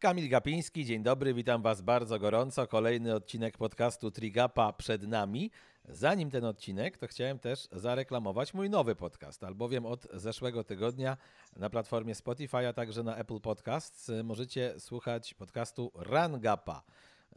Kamil Gapiński, dzień dobry, witam Was bardzo gorąco. Kolejny odcinek podcastu Trigapa przed nami. Zanim ten odcinek, to chciałem też zareklamować mój nowy podcast, albowiem od zeszłego tygodnia na platformie Spotify, a także na Apple Podcasts możecie słuchać podcastu Rangapa.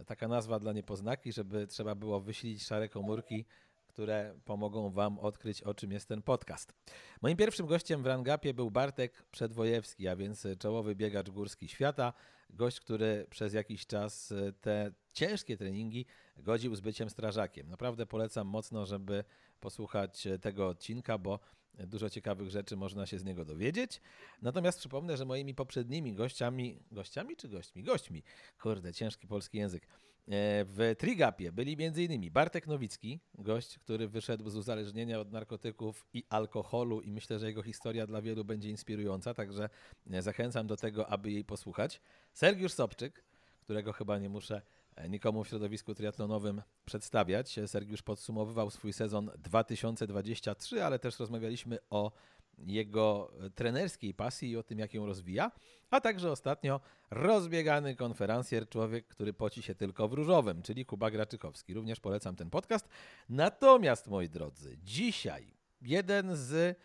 Taka nazwa dla niepoznaki, żeby trzeba było wyślić szare komórki które pomogą Wam odkryć, o czym jest ten podcast. Moim pierwszym gościem w Rangapie był Bartek Przedwojewski, a więc czołowy biegacz górski świata, gość, który przez jakiś czas te ciężkie treningi godził z byciem strażakiem. Naprawdę polecam mocno, żeby posłuchać tego odcinka, bo Dużo ciekawych rzeczy można się z niego dowiedzieć. Natomiast przypomnę, że moimi poprzednimi gościami, gościami czy gośćmi? Gośćmi, kurde, ciężki polski język. E, w Trigapie byli m.in. Bartek Nowicki, gość, który wyszedł z uzależnienia od narkotyków i alkoholu i myślę, że jego historia dla wielu będzie inspirująca, także e, zachęcam do tego, aby jej posłuchać. Sergiusz Sobczyk, którego chyba nie muszę e, nikomu w środowisku triatlonowym przedstawiać. Sergiusz podsumowywał swój sezon 2023, ale też rozmawialiśmy o jego trenerskiej pasji i o tym, jak ją rozwija, a także ostatnio rozbiegany konferencjer, człowiek, który poci się tylko w różowym, czyli Kuba Graczykowski. Również polecam ten podcast. Natomiast, moi drodzy, dzisiaj jeden z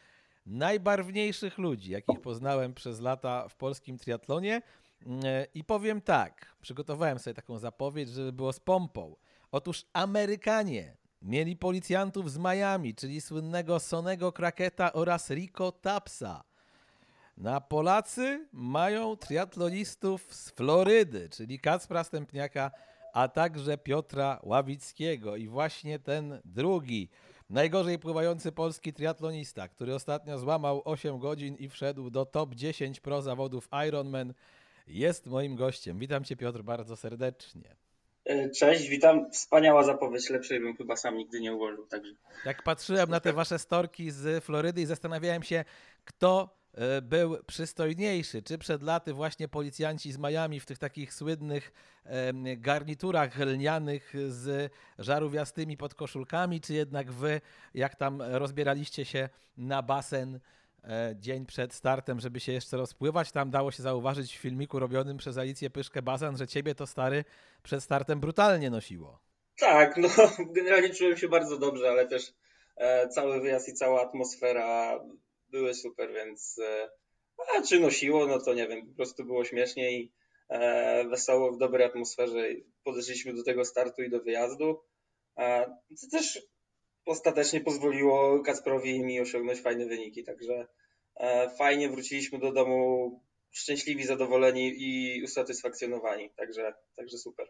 najbarwniejszych ludzi, jakich poznałem przez lata w polskim triatlonie i powiem tak, przygotowałem sobie taką zapowiedź, żeby było z pompą. Otóż Amerykanie Mieli policjantów z Miami, czyli słynnego Sonego Kraketa oraz Rico Tapsa. Na Polacy mają triatlonistów z Florydy, czyli Kacpra Stępniaka, a także Piotra Ławickiego. I właśnie ten drugi, najgorzej pływający polski triatlonista, który ostatnio złamał 8 godzin i wszedł do top 10 pro zawodów Ironman, jest moim gościem. Witam Cię Piotr bardzo serdecznie. E, cześć, witam. Wspaniała zapowiedź, lepszej bym chyba sam nigdy nie ułożył. Także. Jak patrzyłem na te wasze storki z Florydy i zastanawiałem się, kto e, był przystojniejszy. Czy przed laty właśnie policjanci z Miami w tych takich słynnych garniturach lnianych z żarówiastymi podkoszulkami, czy jednak wy, jak tam rozbieraliście się na basen dzień przed startem, żeby się jeszcze rozpływać. Tam dało się zauważyć w filmiku robionym przez Alicję Pyszkę Bazan, że ciebie to stary przed startem brutalnie nosiło. Tak, no generalnie czułem się bardzo dobrze, ale też e, cały wyjazd i cała atmosfera były super, więc e, a czy nosiło, no to nie wiem, po prostu było śmiesznie i e, wesoło, w dobrej atmosferze. Podeszliśmy do tego startu i do wyjazdu. E, to też ostatecznie pozwoliło Kasprowi i mi osiągnąć fajne wyniki, także e, fajnie wróciliśmy do domu szczęśliwi, zadowoleni i usatysfakcjonowani, także, także super.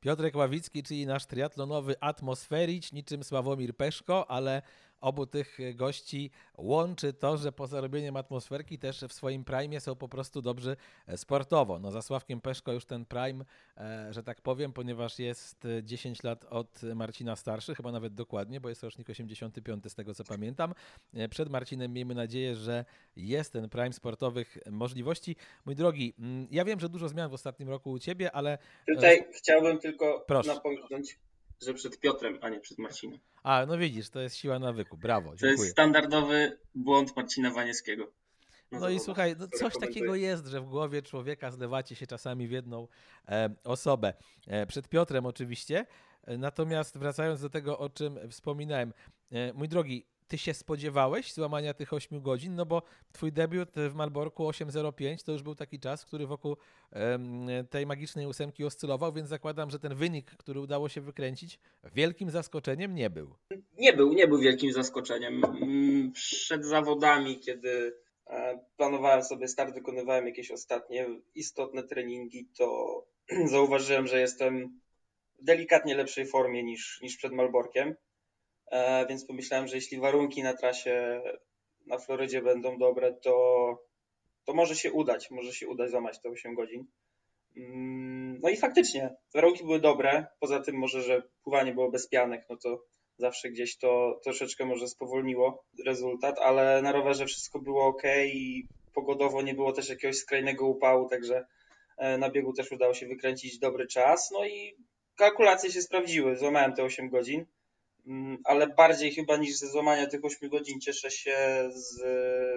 Piotrek Ławicki, czyli nasz triatlonowy atmosfericz, niczym Sławomir Peszko, ale obu tych gości łączy to, że poza robieniem atmosferki też w swoim prime są po prostu dobrzy sportowo. No za Sławkiem Peszko już ten prime, e, że tak powiem, ponieważ jest 10 lat od Marcina starszy, chyba nawet dokładnie, bo jest rocznik 85 z tego co pamiętam. E, przed Marcinem miejmy nadzieję, że jest ten prime sportowych możliwości. Mój drogi, mm, ja wiem, że dużo zmian w ostatnim roku u Ciebie, ale... Tutaj e, chciałbym tylko Proszę. napomknąć, że przed Piotrem, a nie przed Marcinem. A, no widzisz, to jest siła nawyku. Brawo, dziękuję. To jest standardowy błąd Marcina Wanieckiego. No, no i słuchaj, no coś takiego jest, że w głowie człowieka zlewacie się czasami w jedną e, osobę. E, przed Piotrem oczywiście. E, natomiast wracając do tego, o czym wspominałem. E, mój drogi, ty się spodziewałeś złamania tych 8 godzin? No bo twój debiut w Malborku 8.05 to już był taki czas, który wokół tej magicznej ósemki oscylował, więc zakładam, że ten wynik, który udało się wykręcić, wielkim zaskoczeniem nie był. Nie był, nie był wielkim zaskoczeniem. Mm, przed zawodami, kiedy e, planowałem sobie start, wykonywałem jakieś ostatnie istotne treningi, to zauważyłem, że jestem w delikatnie lepszej formie niż, niż przed Malborkiem. E, więc pomyślałem, że jeśli warunki na trasie na Florydzie będą dobre, to, to może się udać, może się udać złamać te 8 godzin. Mm, no i faktycznie, warunki były dobre, poza tym może, że pływanie było bez pianek, no to zawsze gdzieś to troszeczkę może spowolniło rezultat, ale na rowerze wszystko było ok i pogodowo nie było też jakiegoś skrajnego upału, także e, na biegu też udało się wykręcić dobry czas, no i kalkulacje się sprawdziły, złamałem te 8 godzin. Mm, ale bardziej chyba niż ze złamania tych 8 godzin cieszę się z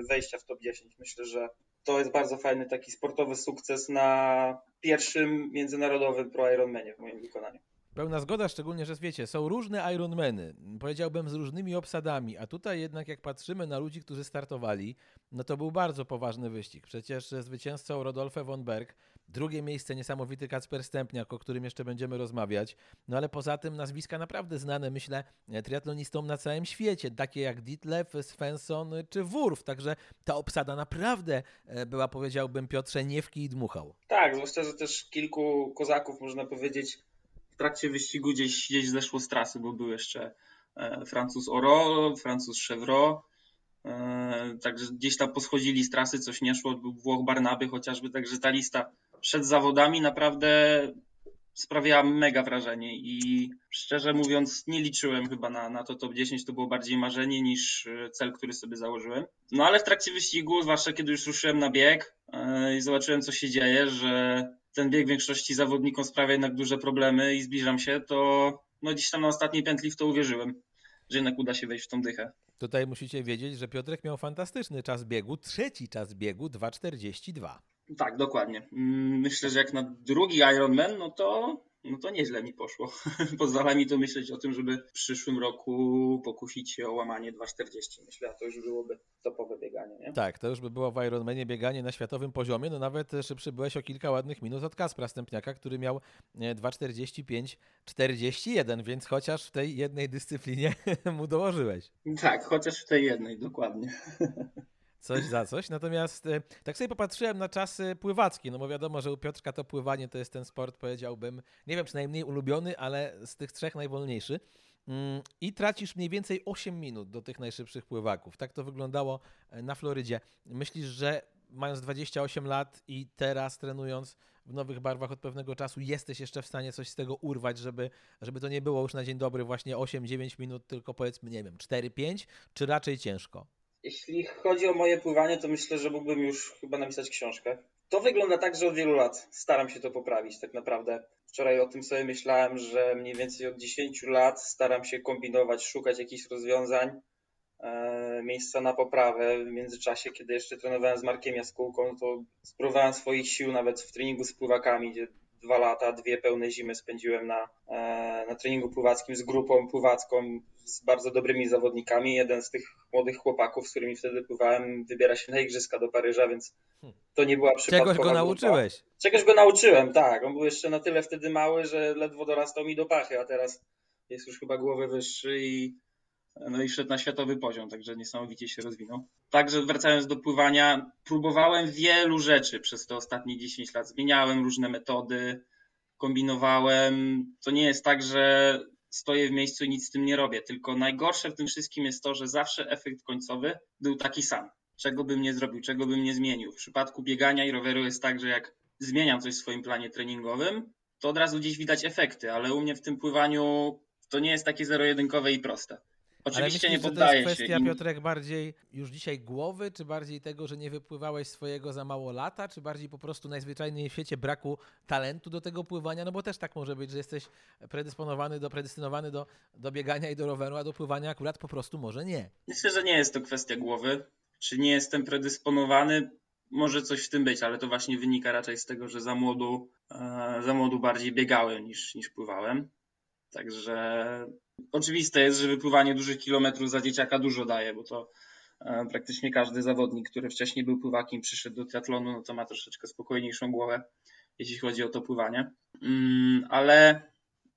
wejścia w top 10. Myślę, że to jest bardzo fajny taki sportowy sukces na pierwszym międzynarodowym Pro Ironmanie w moim wykonaniu. Pełna zgoda, szczególnie, że wiecie, są różne Ironmany, powiedziałbym z różnymi obsadami, a tutaj jednak jak patrzymy na ludzi, którzy startowali, no to był bardzo poważny wyścig. Przecież zwycięzcą Rodolfo von Berg, drugie miejsce niesamowity Kacper Stępniak, o którym jeszcze będziemy rozmawiać, no ale poza tym nazwiska naprawdę znane, myślę, triatlonistom na całym świecie, takie jak Ditlev, Svensson czy Wurf, także ta obsada naprawdę e, była, powiedziałbym, Piotrze, niewki i dmuchał. Tak, zwłaszcza, że też kilku kozaków, można powiedzieć, w trakcie wyścigu gdzieś, gdzieś zeszło z trasy, bo był jeszcze e, Francuz Oro, Francuz Chevrolet, e, także gdzieś tam poschodzili z trasy, coś nie szło, był Włoch Barnaby chociażby, także ta lista przed zawodami naprawdę sprawiała mega wrażenie i szczerze mówiąc nie liczyłem chyba na, na to top 10, to było bardziej marzenie niż e, cel, który sobie założyłem. No ale w trakcie wyścigu, zwłaszcza kiedy już ruszyłem na bieg i zobaczyłem co się dzieje, że ten bieg większości zawodnikom sprawia jednak duże problemy i zbliżam się, to no gdzieś tam na ostatniej pętli w to uwierzyłem, że jednak uda się wejść w tą dychę. Tutaj musicie wiedzieć, że Piotrek miał fantastyczny czas biegu, trzeci czas biegu 2.42. Tak, dokładnie. Mm, myślę, że jak na drugi Ironman, no to no to nieźle mi poszło. Pozwala mi to myśleć o tym, żeby w przyszłym roku pokusić się o łamanie 2,40. Myślę, że to już byłoby topowe bieganie. Nie? Tak, to już by było w Ironmanie bieganie na światowym poziomie. No nawet szybszy byłeś o kilka ładnych minut od Kaspra Stępniaka, który miał 2,45-41, więc chociaż w tej jednej dyscyplinie mu dołożyłeś. Tak, chociaż w tej jednej, dokładnie. coś za coś. Natomiast e, tak sobie popatrzyłem na czasy pływackie, no bo wiadomo, że u Piotrka to pływanie to jest ten sport, powiedziałbym, nie wiem czy najmniej ulubiony, ale z tych trzech najwolniejszy. Mm, I tracisz mniej więcej 8 minut do tych najszybszych pływaków. Tak to wyglądało e, na Florydzie. Myślisz, że mając 28 lat i teraz trenując w nowych barwach od pewnego czasu, jesteś jeszcze w stanie coś z tego urwać, żeby, żeby to nie było już na dzień dobry właśnie 8-9 minut, tylko powiedzmy, nie wiem, 4-5, czy raczej ciężko? Jeśli chodzi o moje pływanie, to myślę, że mógłbym już chyba napisać książkę. To wygląda tak, że od wielu lat staram się to poprawić, tak naprawdę. Wczoraj o tym sobie myślałem, że mniej więcej od 10 lat staram się kombinować, szukać jakichś rozwiązań, e, miejsca na poprawę. W międzyczasie, kiedy jeszcze trenowałem z Markiem Jaskółką, to spróbowałem swoich sił nawet w treningu z pływakami, gdzie dwa lata, dwie pełne zimy spędziłem na, e, na treningu pływackim z grupą pływacką, z bardzo dobrymi zawodnikami. Jeden z tych młodych chłopaków, z którymi wtedy pływałem, wybiera się na igrzyska do Paryża, więc to nie była przypadkowa Czegoś go nauczyłeś. Grupa. Czegoś go nauczyłem, tak. On był jeszcze na tyle wtedy mały, że ledwo dorastał mi do pachy, a teraz jest już chyba głowę wyższy i no i szedł na światowy poziom, także niesamowicie się rozwinął. Także wracając do pływania, próbowałem wielu rzeczy przez te ostatnie 10 lat. Zmieniałem różne metody, kombinowałem. To nie jest tak, że stoję w miejscu i nic z tym nie robię, tylko najgorsze w tym wszystkim jest to, że zawsze efekt końcowy był taki sam. Czego bym nie zrobił, czego bym nie zmienił. W przypadku biegania i roweru jest tak, że jak zmieniam coś w swoim planie treningowym, to od razu gdzieś widać efekty, ale u mnie w tym pływaniu to nie jest takie zero-jedynkowe i proste. Oczywiście myślisz, nie poddaję to jest kwestia, się. Piotrek, bardziej już dzisiaj głowy, czy bardziej tego, że nie wypływałeś swojego za mało lata, czy bardziej po prostu najzwyczajniej w świecie braku talentu do tego pływania? No bo też tak może być, że jesteś predysponowany do, predystynowany do, do biegania i do roweru, a do pływania akurat po prostu może nie. Myślę, że nie jest to kwestia głowy. Czy nie jestem predysponowany? Może coś w tym być, ale to właśnie wynika raczej z tego, że za młodu, e, za młodu bardziej biegałem niż, niż pływałem. Także Oczywiste jest, że wypływanie dużych kilometrów za dzieciaka dużo daje, bo to e, praktycznie każdy zawodnik, który wcześniej był pływakiem, przyszedł do triatlonu, no to ma troszeczkę spokojniejszą głowę, jeśli chodzi o to pływanie. Mm, ale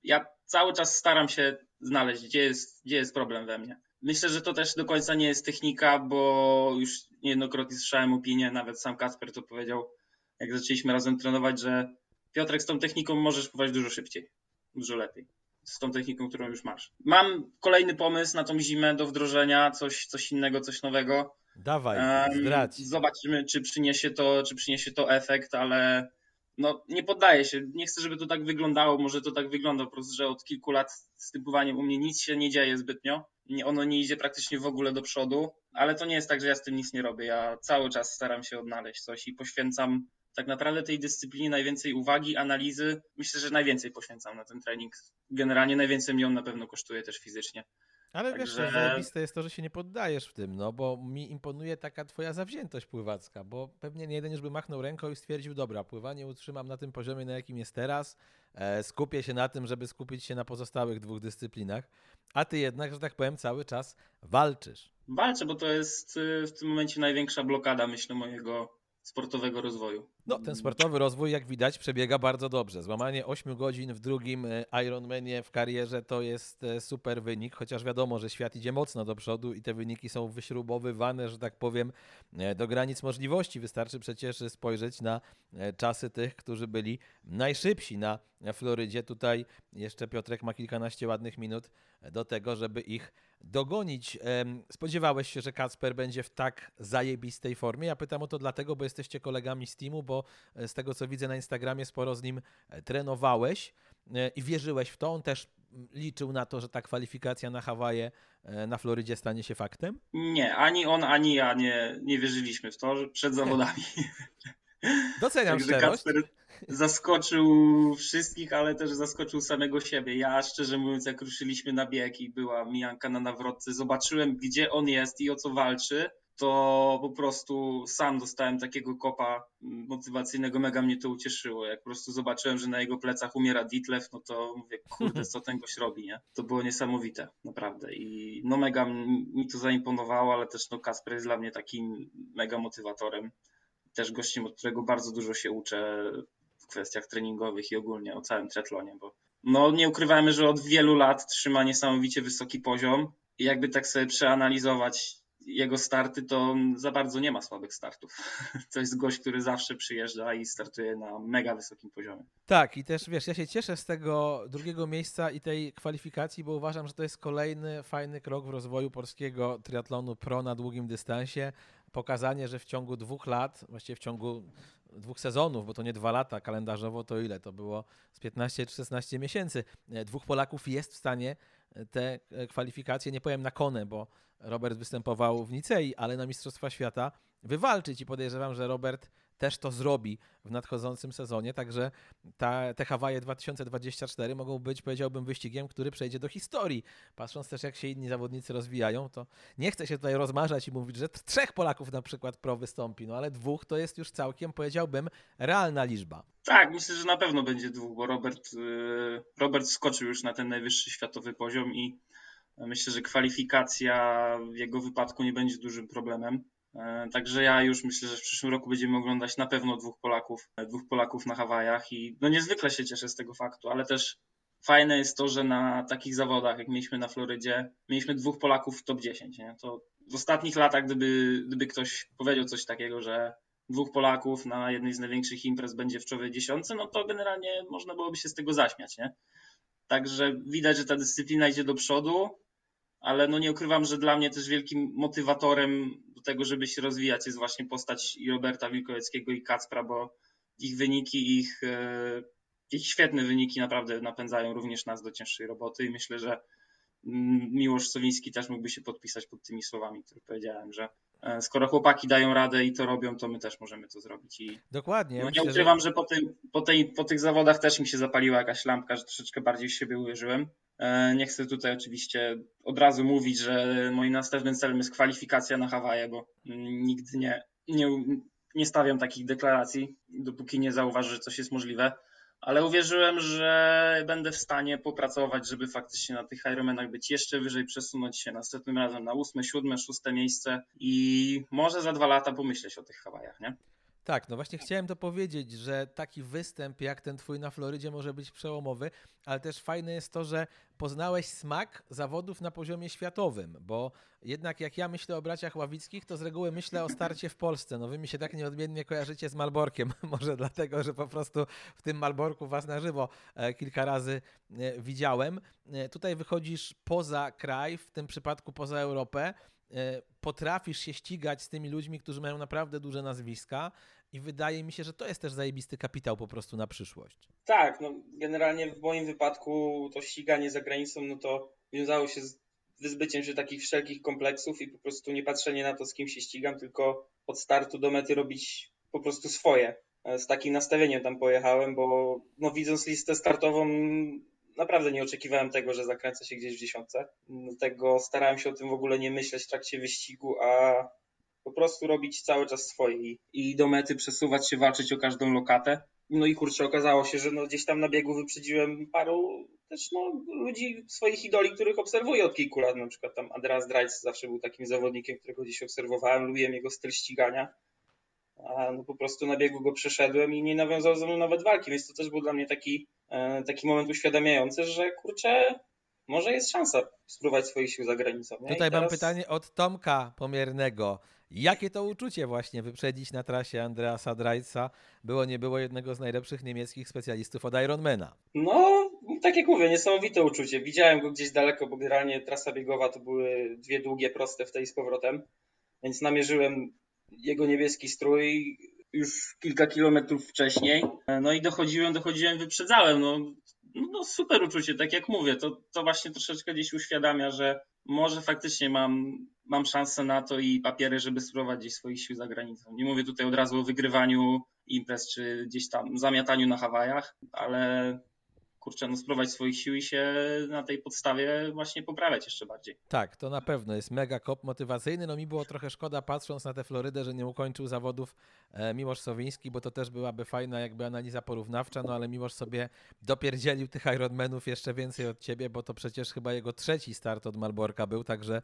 ja cały czas staram się znaleźć, gdzie jest, gdzie jest problem we mnie. Myślę, że to też do końca nie jest technika, bo już niejednokrotnie słyszałem opinię, nawet sam Kasper to powiedział, jak zaczęliśmy razem trenować, że Piotrek z tą techniką możesz pływać dużo szybciej, dużo lepiej z tą techniką, którą już masz. Mam kolejny pomysł na tą zimę do wdrożenia, coś, coś innego, coś nowego. Dawaj, zdradź. Zobaczymy, czy przyniesie to, czy przyniesie to efekt, ale no, nie poddaję się. Nie chcę, żeby to tak wyglądało. Może to tak wygląda po prostu, że od kilku lat z typowaniem u mnie nic się nie dzieje zbytnio. Ono nie idzie praktycznie w ogóle do przodu, ale to nie jest tak, że ja z tym nic nie robię. Ja cały czas staram się odnaleźć coś i poświęcam tak naprawdę tej dyscyplinie najwięcej uwagi, analizy. Myślę, że najwięcej poświęcam na ten trening. Generalnie najwięcej mnie on na pewno kosztuje też fizycznie. Ale Także... wiesz, zajebiste jest to, że się nie poddajesz w tym, no bo mi imponuje taka twoja zawziętość pływacka, bo pewnie nie jeden już by machnął ręką i stwierdził, dobra, pływanie utrzymam na tym poziomie, na jakim jest teraz, e, skupię się na tym, żeby skupić się na pozostałych dwóch dyscyplinach, a ty jednak, że tak powiem, cały czas walczysz. Walczę, bo to jest y, w tym momencie największa blokada, myślę, mojego sportowego rozwoju. No, ten sportowy rozwój, jak widać, przebiega bardzo dobrze. Złamanie 8 godzin w drugim e, Ironmanie w karierze to jest e, super wynik, chociaż wiadomo, że świat idzie mocno do przodu i te wyniki są wyśrubowywane, że tak powiem, e, do granic możliwości. Wystarczy przecież spojrzeć na czasy tych, którzy byli najszybsi na Florydzie. Tutaj jeszcze Piotrek ma kilkanaście ładnych minut do tego, żeby ich dogonić. Spodziewałeś się, że Kacper będzie w tak zajebistej formie? Ja pytam o to dlatego, bo jesteście kolegami z teamu, bo e, z tego co widzę na Instagramie sporo z nim e, trenowałeś e, i wierzyłeś w to. On też liczył na to, że ta kwalifikacja na Hawaje na Florydzie stanie się faktem? Nie, ani on, ani ja nie, nie wierzyliśmy w to przed zawodami. Doceniam Także szczerość. Kacper, zaskoczył wszystkich, ale też zaskoczył samego siebie. Ja szczerze mówiąc, jak ruszyliśmy na bieg i była mijanka na nawrotce, zobaczyłem, gdzie on jest i o co walczy, to po prostu sam dostałem takiego kopa motywacyjnego, mega mnie to ucieszyło. Jak po prostu zobaczyłem, że na jego plecach umiera Ditlev, no to mówię, kurde, co ten gość robi, nie? To było niesamowite, naprawdę. I no mega mi to zaimponowało, ale też no Kasper jest dla mnie takim mega motywatorem. Też gościem, od którego bardzo dużo się uczę kwestiach treningowych i ogólnie o całym triatlonie, bo no nie ukrywajmy, że od wielu lat trzyma niesamowicie wysoki poziom i jakby tak sobie przeanalizować jego starty, to za bardzo nie ma słabych startów. To jest gość, który zawsze przyjeżdża i startuje na mega wysokim poziomie. Tak, i też wiesz, ja się cieszę z tego drugiego miejsca i tej kwalifikacji, bo uważam, że to jest kolejny fajny krok w rozwoju polskiego triatlonu pro na długim dystansie. Pokazanie, że w ciągu dwóch lat, właściwie w ciągu dwóch sezonów, bo to nie dwa lata kalendarzowo, to ile? To było z 15 czy 16 miesięcy. E, dwóch Polaków jest w stanie e, te e, kwalifikacje, nie powiem na konę, bo Robert występował w Nicei, ale na Mistrzostwa Świata wywalczyć i podejrzewam, że Robert też to zrobi w nadchodzącym sezonie, także ta, te Hawaje 2024 mogą być, powiedziałbym, wyścigiem, który przejdzie do historii. Patrząc też, jak się inni zawodnicy rozwijają, to nie chcę się tutaj rozmarzać i mówić, że trzech Polaków na przykład pro wystąpi, no ale dwóch to jest już całkiem, powiedziałbym, realna liczba. Tak, myślę, że na pewno będzie dwóch, bo Robert, y, Robert skoczył już na ten najwyższy światowy poziom i myślę, że kwalifikacja w jego wypadku nie będzie dużym problemem. E, także ja już myślę, że w przyszłym roku będziemy oglądać na pewno dwóch Polaków, e, dwóch Polaków na Hawajach i no niezwykle się cieszę z tego faktu, ale też fajne jest to, że na takich zawodach, jak mieliśmy na Florydzie, mieliśmy dwóch Polaków w top 10. Nie? To w ostatnich latach, gdyby, gdyby ktoś powiedział coś takiego, że dwóch Polaków na jednej z największych imprez będzie w czołowej dziesiątce, no to generalnie można byłoby się z tego zaśmiać. Nie? Także widać, że ta dyscyplina idzie do przodu ale no nie ukrywam, że dla mnie też wielkim motywatorem do tego, żeby się rozwijać jest właśnie postać i Roberta Wilkołeckiego i Kacpra, bo ich wyniki, ich, e, ich świetne wyniki naprawdę napędzają również nas do cięższej roboty i myślę, że mm, Miłosz Sowiński też mógłby się podpisać pod tymi słowami, które powiedziałem, że e, skoro chłopaki dają radę i to robią, to my też możemy to zrobić. I Dokładnie. No, nie ukrywam, że, że po, tym, po, tej, po tych zawodach też mi się zapaliła jakaś lampka, że troszeczkę bardziej w siebie uwierzyłem. E, nie chcę tutaj oczywiście od razu mówić, że moim następnym celem jest kwalifikacja na Hawaje, bo nigdy nie, nie, nie stawiam takich deklaracji, dopóki nie zauważę, że coś jest możliwe. Ale uwierzyłem, że będę w stanie popracować, żeby faktycznie na tych Ironmanach być jeszcze wyżej, przesunąć się następnym razem na ósme, siódme, szóste miejsce i może za dwa lata pomyśleć o tych Hawajach, nie? Tak, no właśnie chciałem to powiedzieć, że taki występ jak ten twój na Florydzie może być przełomowy, ale też fajne jest to, że poznałeś smak zawodów na poziomie światowym, bo jednak jak ja myślę o braciach Ławickich, to z reguły myślę o starcie w Polsce. No wy mi się tak nieodmiennie kojarzycie z Malborkiem, może dlatego, że po prostu w tym Malborku was na żywo e, kilka razy e, widziałem. E, tutaj wychodzisz poza kraj, w tym przypadku poza Europę, potrafisz się ścigać z tymi ludźmi, którzy mają naprawdę duże nazwiska i wydaje mi się, że to jest też zajebisty kapitał po prostu na przyszłość. Tak, no generalnie w moim wypadku to ściganie za granicą, no to wiązało się z wyzbyciem się takich wszelkich kompleksów i po prostu nie patrzenie na to, z kim się ścigam, tylko od startu do mety robić po prostu swoje. E, z takim nastawieniem tam pojechałem, bo no widząc listę startową naprawdę nie oczekiwałem tego, że zakręcę się gdzieś w dziesiątce. Dlatego starałem się o tym w ogóle nie myśleć w trakcie wyścigu, a po prostu robić cały czas swoje i do mety przesuwać się, walczyć o każdą lokatę. No i kurczę, okazało się, że no gdzieś tam na biegu wyprzedziłem paru też no, ludzi, swoich idoli, których obserwuję od kilku lat. Na przykład tam Andreas Drajc zawsze był takim zawodnikiem, którego gdzieś obserwowałem, lubiłem jego styl ścigania. A no po prostu na biegu go przeszedłem i nie nawiązał ze mną nawet walki, więc to też był dla mnie taki, e, taki moment uświadamiający, że kurczę, może jest szansa spróbować swoich sił za granicą. Nie? Tutaj teraz... mam pytanie od Tomka Pomiernego. Jakie to uczucie właśnie wyprzedzić na trasie Andreasa Drajca? Było, nie było jednego z najlepszych niemieckich specjalistów od Ironmana. No, tak jak mówię, niesamowite uczucie. Widziałem go gdzieś daleko, bo generalnie trasa biegowa to były dwie długie, proste w tej z powrotem, więc namierzyłem jego niebieski strój już kilka kilometrów wcześniej. No i dochodziłem, dochodziłem, wyprzedzałem. No, no super uczucie, tak jak mówię, to, to właśnie troszeczkę gdzieś uświadamia, że może faktycznie mam, mam szansę na to i papiery, żeby spróbować gdzieś swoich sił za granicą. Nie mówię tutaj od razu o wygrywaniu imprez czy gdzieś tam zamiataniu na Hawajach, ale kurczę, no spróbować swoich sił i się na tej podstawie właśnie poprawiać jeszcze bardziej. Tak, to na pewno jest mega kop motywacyjny. No mi było trochę szkoda patrząc na tę Florydę, że nie ukończył zawodów e, Miłosz Sowiński, bo to też byłaby fajna jakby analiza porównawcza, no ale Miłosz sobie dopierdzielił tych Ironmanów jeszcze więcej od ciebie, bo to przecież chyba jego trzeci start od Malborka był, także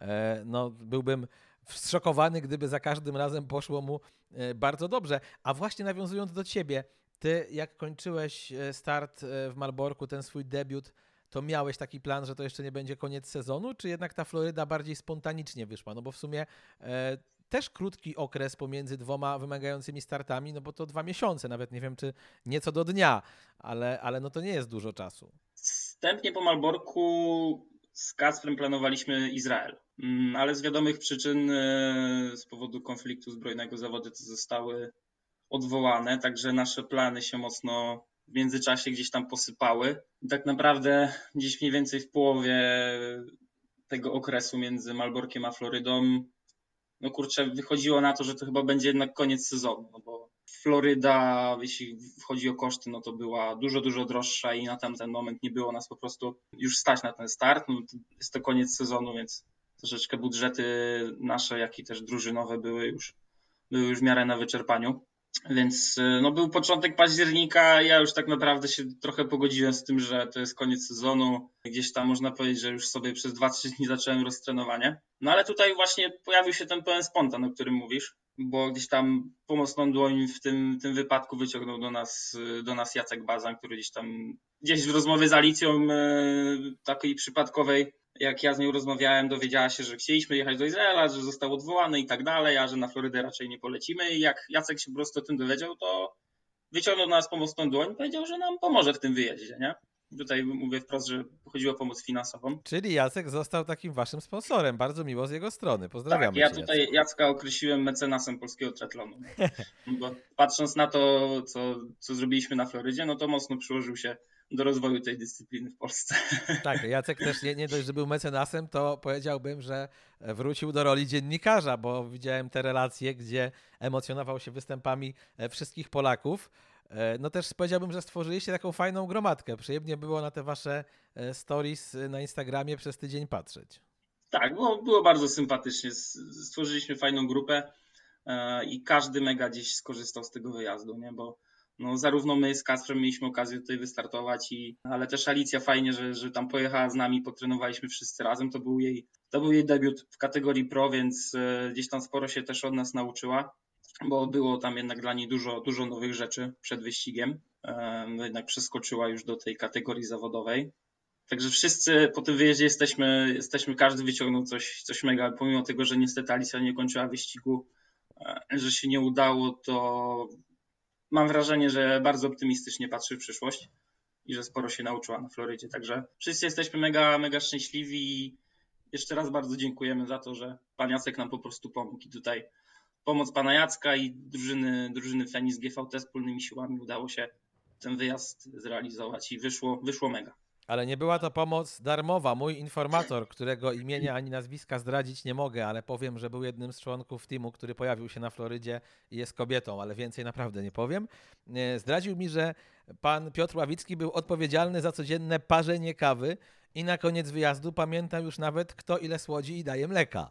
e, no byłbym zszokowany, gdyby za każdym razem poszło mu e, bardzo dobrze. A właśnie nawiązując do ciebie, ty, jak kończyłeś e, start e, w Malborku, ten swój debiut, to miałeś taki plan, że to jeszcze nie będzie koniec sezonu, czy jednak ta Floryda bardziej spontanicznie wyszła? No bo w sumie e, też krótki okres pomiędzy dwoma wymagającymi startami, no bo to dwa miesiące, nawet nie wiem, czy nieco do dnia, ale, ale no to nie jest dużo czasu. Wstępnie po Malborku z Kacprem planowaliśmy Izrael, mm, ale z wiadomych przyczyn e, z powodu konfliktu zbrojnego zawody zostały odwołane, także nasze plany się mocno w międzyczasie gdzieś tam posypały. I tak naprawdę gdzieś mniej więcej w połowie tego okresu między Malborkiem a Florydą, no kurczę, wychodziło na to, że to chyba będzie jednak koniec sezonu, no bo Floryda, jeśli chodzi o koszty, no to była dużo, dużo droższa i na tamten moment nie było nas po prostu już stać na ten start. No, jest to koniec sezonu, więc troszeczkę budżety nasze, jak i też drużynowe były już, były już w miarę na wyczerpaniu. Więc y, no, był początek października, ja już tak naprawdę się trochę pogodziłem z tym, że to jest koniec sezonu. Gdzieś tam można powiedzieć, że już sobie przez 2-3 dni zacząłem roztrenowanie. No ale tutaj właśnie pojawił się ten pełen spontan, o którym mówisz, bo gdzieś tam pomocną dłoń w tym, tym wypadku wyciągnął do nas, do nas Jacek Bazan, który gdzieś tam, gdzieś w rozmowie z Alicją y, takiej przypadkowej jak ja z nią rozmawiałem, dowiedziała się, że chcieliśmy jechać do Izraela, że został odwołany i tak dalej, a że na Florydę raczej nie polecimy. I jak Jacek się po prostu o tym dowiedział, to wyciągnął na nas pomocną dłoń i powiedział, że nam pomoże w tym wyjeździe, nie? Tutaj mówię wprost, że chodziło o pomoc finansową. Czyli Jacek został takim waszym sponsorem. Bardzo miło z jego strony. Pozdrawiamy. Tak, ja tutaj Jacek. Jacka określiłem mecenasem polskiego triatlonu. Bo patrząc na to, co, co zrobiliśmy na Florydzie, no to mocno przyłożył się do rozwoju tej dyscypliny w Polsce. Tak, Jacek też nie, nie dość, że był mecenasem, to powiedziałbym, że wrócił do roli dziennikarza, bo widziałem te relacje, gdzie emocjonował się występami e, wszystkich Polaków. E, no też powiedziałbym, że stworzyliście taką fajną gromadkę. Przyjemnie było na te wasze e, stories na Instagramie przez tydzień patrzeć. Tak, było, było bardzo sympatycznie. Stworzyliśmy fajną grupę i każdy mega gdzieś skorzystał z tego wyjazdu, nie? bo no, zarówno my z Kasprem mieliśmy okazję tutaj wystartować, i, ale też Alicja fajnie, że, że tam pojechała z nami, potrenowaliśmy wszyscy razem. To był jej, to był jej debiut w kategorii pro, więc e, gdzieś tam sporo się też od nas nauczyła, bo było tam jednak dla niej dużo, dużo nowych rzeczy przed wyścigiem. No, jednak przeskoczyła już do tej kategorii zawodowej. Także wszyscy po tym wyjeździe jesteśmy, jesteśmy każdy wyciągnął coś, coś mega, pomimo tego, że niestety Alicja nie kończyła wyścigu, e, że się nie udało, to mam wrażenie, że bardzo optymistycznie patrzy w przyszłość i że sporo się nauczyła na Florydzie. Także wszyscy jesteśmy mega, mega szczęśliwi i jeszcze raz bardzo dziękujemy za to, że pan Jacek nam po prostu pomógł. I tutaj pomoc pana Jacka i drużyny, drużyny Fenis GVT wspólnymi siłami udało się ten wyjazd zrealizować i wyszło, wyszło mega. Ale nie była to pomoc darmowa. Mój informator, którego imienia ani nazwiska zdradzić nie mogę, ale powiem, że był jednym z członków teamu, który pojawił się na Florydzie i jest kobietą, ale więcej naprawdę nie powiem. E, zdradził mi, że pan Piotr Ławicki był odpowiedzialny za codzienne parzenie kawy i na koniec wyjazdu pamiętam już nawet, kto ile słodzi i daje mleka.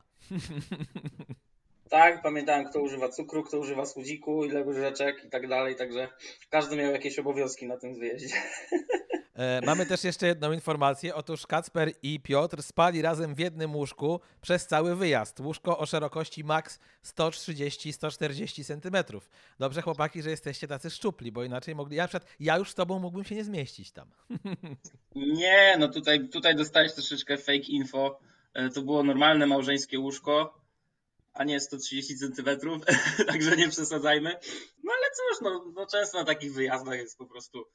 Tak, pamiętałem, kto używa cukru, kto używa słodziku, ile łyżeczek i tak dalej, także każdy miał jakieś obowiązki na tym wyjeździe. E, mamy też jeszcze jedną informację. Otóż Kacper i Piotr spali razem w jednym łóżku przez cały wyjazd. Łóżko o szerokości maks 130-140 cm. Dobrze, chłopaki, że jesteście tacy szczupli, bo inaczej mogli. Ja, przykład, ja już z tobą mógłbym się nie zmieścić tam. Nie, no tutaj, tutaj dostałeś troszeczkę fake info. E, to było normalne małżeńskie łóżko, a nie 130 cm, także nie przesadzajmy. No ale cóż, no, no często na takich wyjazdach jest po prostu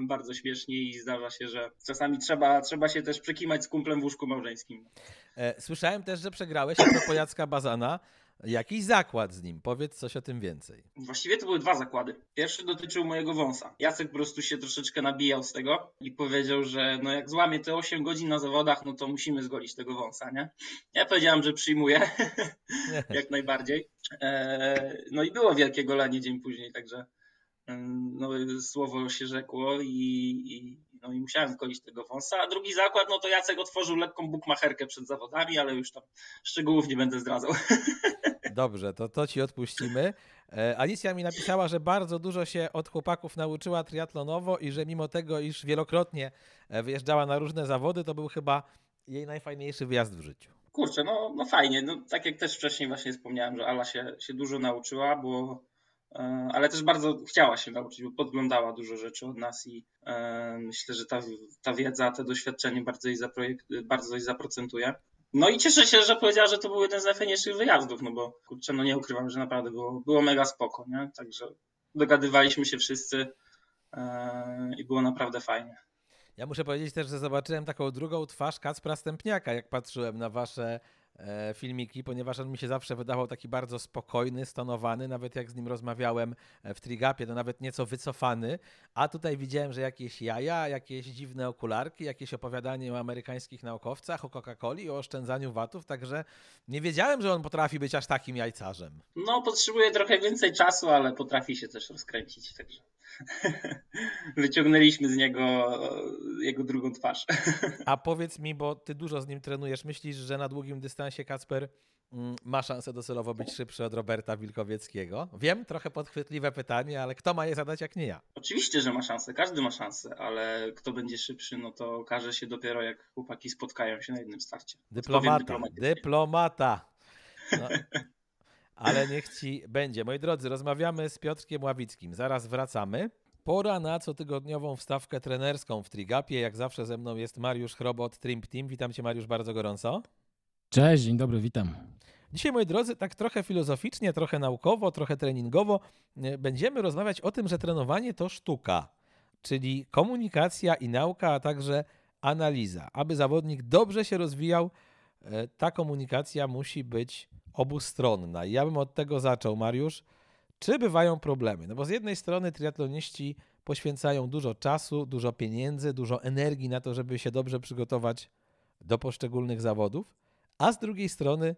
bardzo śmiesznie i zdarza się, że czasami trzeba, trzeba się też przekimać z kumplem w łóżku małżeńskim. E, słyszałem też, że przegrałeś propos Jacka Bazana jakiś zakład z nim. Powiedz coś o tym więcej. Właściwie to były dwa zakłady. Pierwszy dotyczył mojego wąsa. Jacek po prostu się troszeczkę nabijał z tego i powiedział, że no jak złamie te 8 godzin na zawodach, no to musimy zgolić tego wąsa, nie? Ja powiedziałem, że przyjmuję jak najbardziej. E, no i było wielkie golenie dzień później, także no, słowo się rzekło i, i, no, i musiałem zgolić tego wąsa. A drugi zakład, no to Jacek otworzył lekką bukmacherkę przed zawodami, ale już tam szczegółów nie będę zdradzał. Dobrze, to to ci odpuścimy. E, Alicja mi napisała, że bardzo dużo się od chłopaków nauczyła triatlonowo i że mimo tego, iż wielokrotnie e, wyjeżdżała na różne zawody, to był chyba jej najfajniejszy wyjazd w życiu. Kurczę, no, no fajnie. No, tak jak też wcześniej właśnie wspomniałem, że Ala się, się dużo nauczyła, bo ale też bardzo chciała się nauczyć, bo podglądała dużo rzeczy od nas i e, myślę, że ta, ta wiedza, to doświadczenie bardzo jej, zaprojekt, bardzo jej zaprocentuje. No i cieszę się, że powiedziała, że to był jeden z najfajniejszych wyjazdów, no bo kurczę, no nie ukrywam, że naprawdę było, było mega spoko, nie? Także dogadywaliśmy się wszyscy e, i było naprawdę fajnie. Ja muszę powiedzieć też, że zobaczyłem taką drugą twarz Kacpra Stępniaka, jak patrzyłem na wasze E, filmiki, ponieważ on mi się zawsze wydawał taki bardzo spokojny, stonowany, nawet jak z nim rozmawiałem e, w Trigapie, to nawet nieco wycofany, a tutaj widziałem, że jakieś jaja, jakieś dziwne okularki, jakieś opowiadanie o amerykańskich naukowcach, o Coca-Coli, o oszczędzaniu watów, także nie wiedziałem, że on potrafi być aż takim jajcarzem. No, potrzebuje trochę więcej czasu, ale potrafi się też rozkręcić, także wyciągnęliśmy z niego jego drugą twarz. A powiedz mi, bo ty dużo z nim trenujesz, myślisz, że na długim dystansie Kacper mm, ma szansę docelowo być szybszy od Roberta Wilkowieckiego? Wiem, trochę podchwytliwe pytanie, ale kto ma je zadać jak nie ja? Oczywiście, że ma szansę, każdy ma szansę, ale kto będzie szybszy, no to okaże się dopiero jak chłopaki spotkają się na jednym starcie. Dyplomata, dyplomata. No. Ale niech ci będzie. Moi drodzy, rozmawiamy z Piotrkiem Ławickim. Zaraz wracamy. Pora na cotygodniową wstawkę trenerską w Trigapie. Jak zawsze ze mną jest Mariusz Chrobot, Trimp Team. Witam cię Mariusz bardzo gorąco. Cześć, dzień dobry, witam. Dzisiaj, moi drodzy, tak trochę filozoficznie, trochę naukowo, trochę treningowo e, będziemy rozmawiać o tym, że trenowanie to sztuka, czyli komunikacja i nauka, a także analiza. Aby zawodnik dobrze się rozwijał, ta komunikacja musi być obustronna. Ja bym od tego zaczął, Mariusz. Czy bywają problemy? No bo z jednej strony triatloniści poświęcają dużo czasu, dużo pieniędzy, dużo energii na to, żeby się dobrze przygotować do poszczególnych zawodów, a z drugiej strony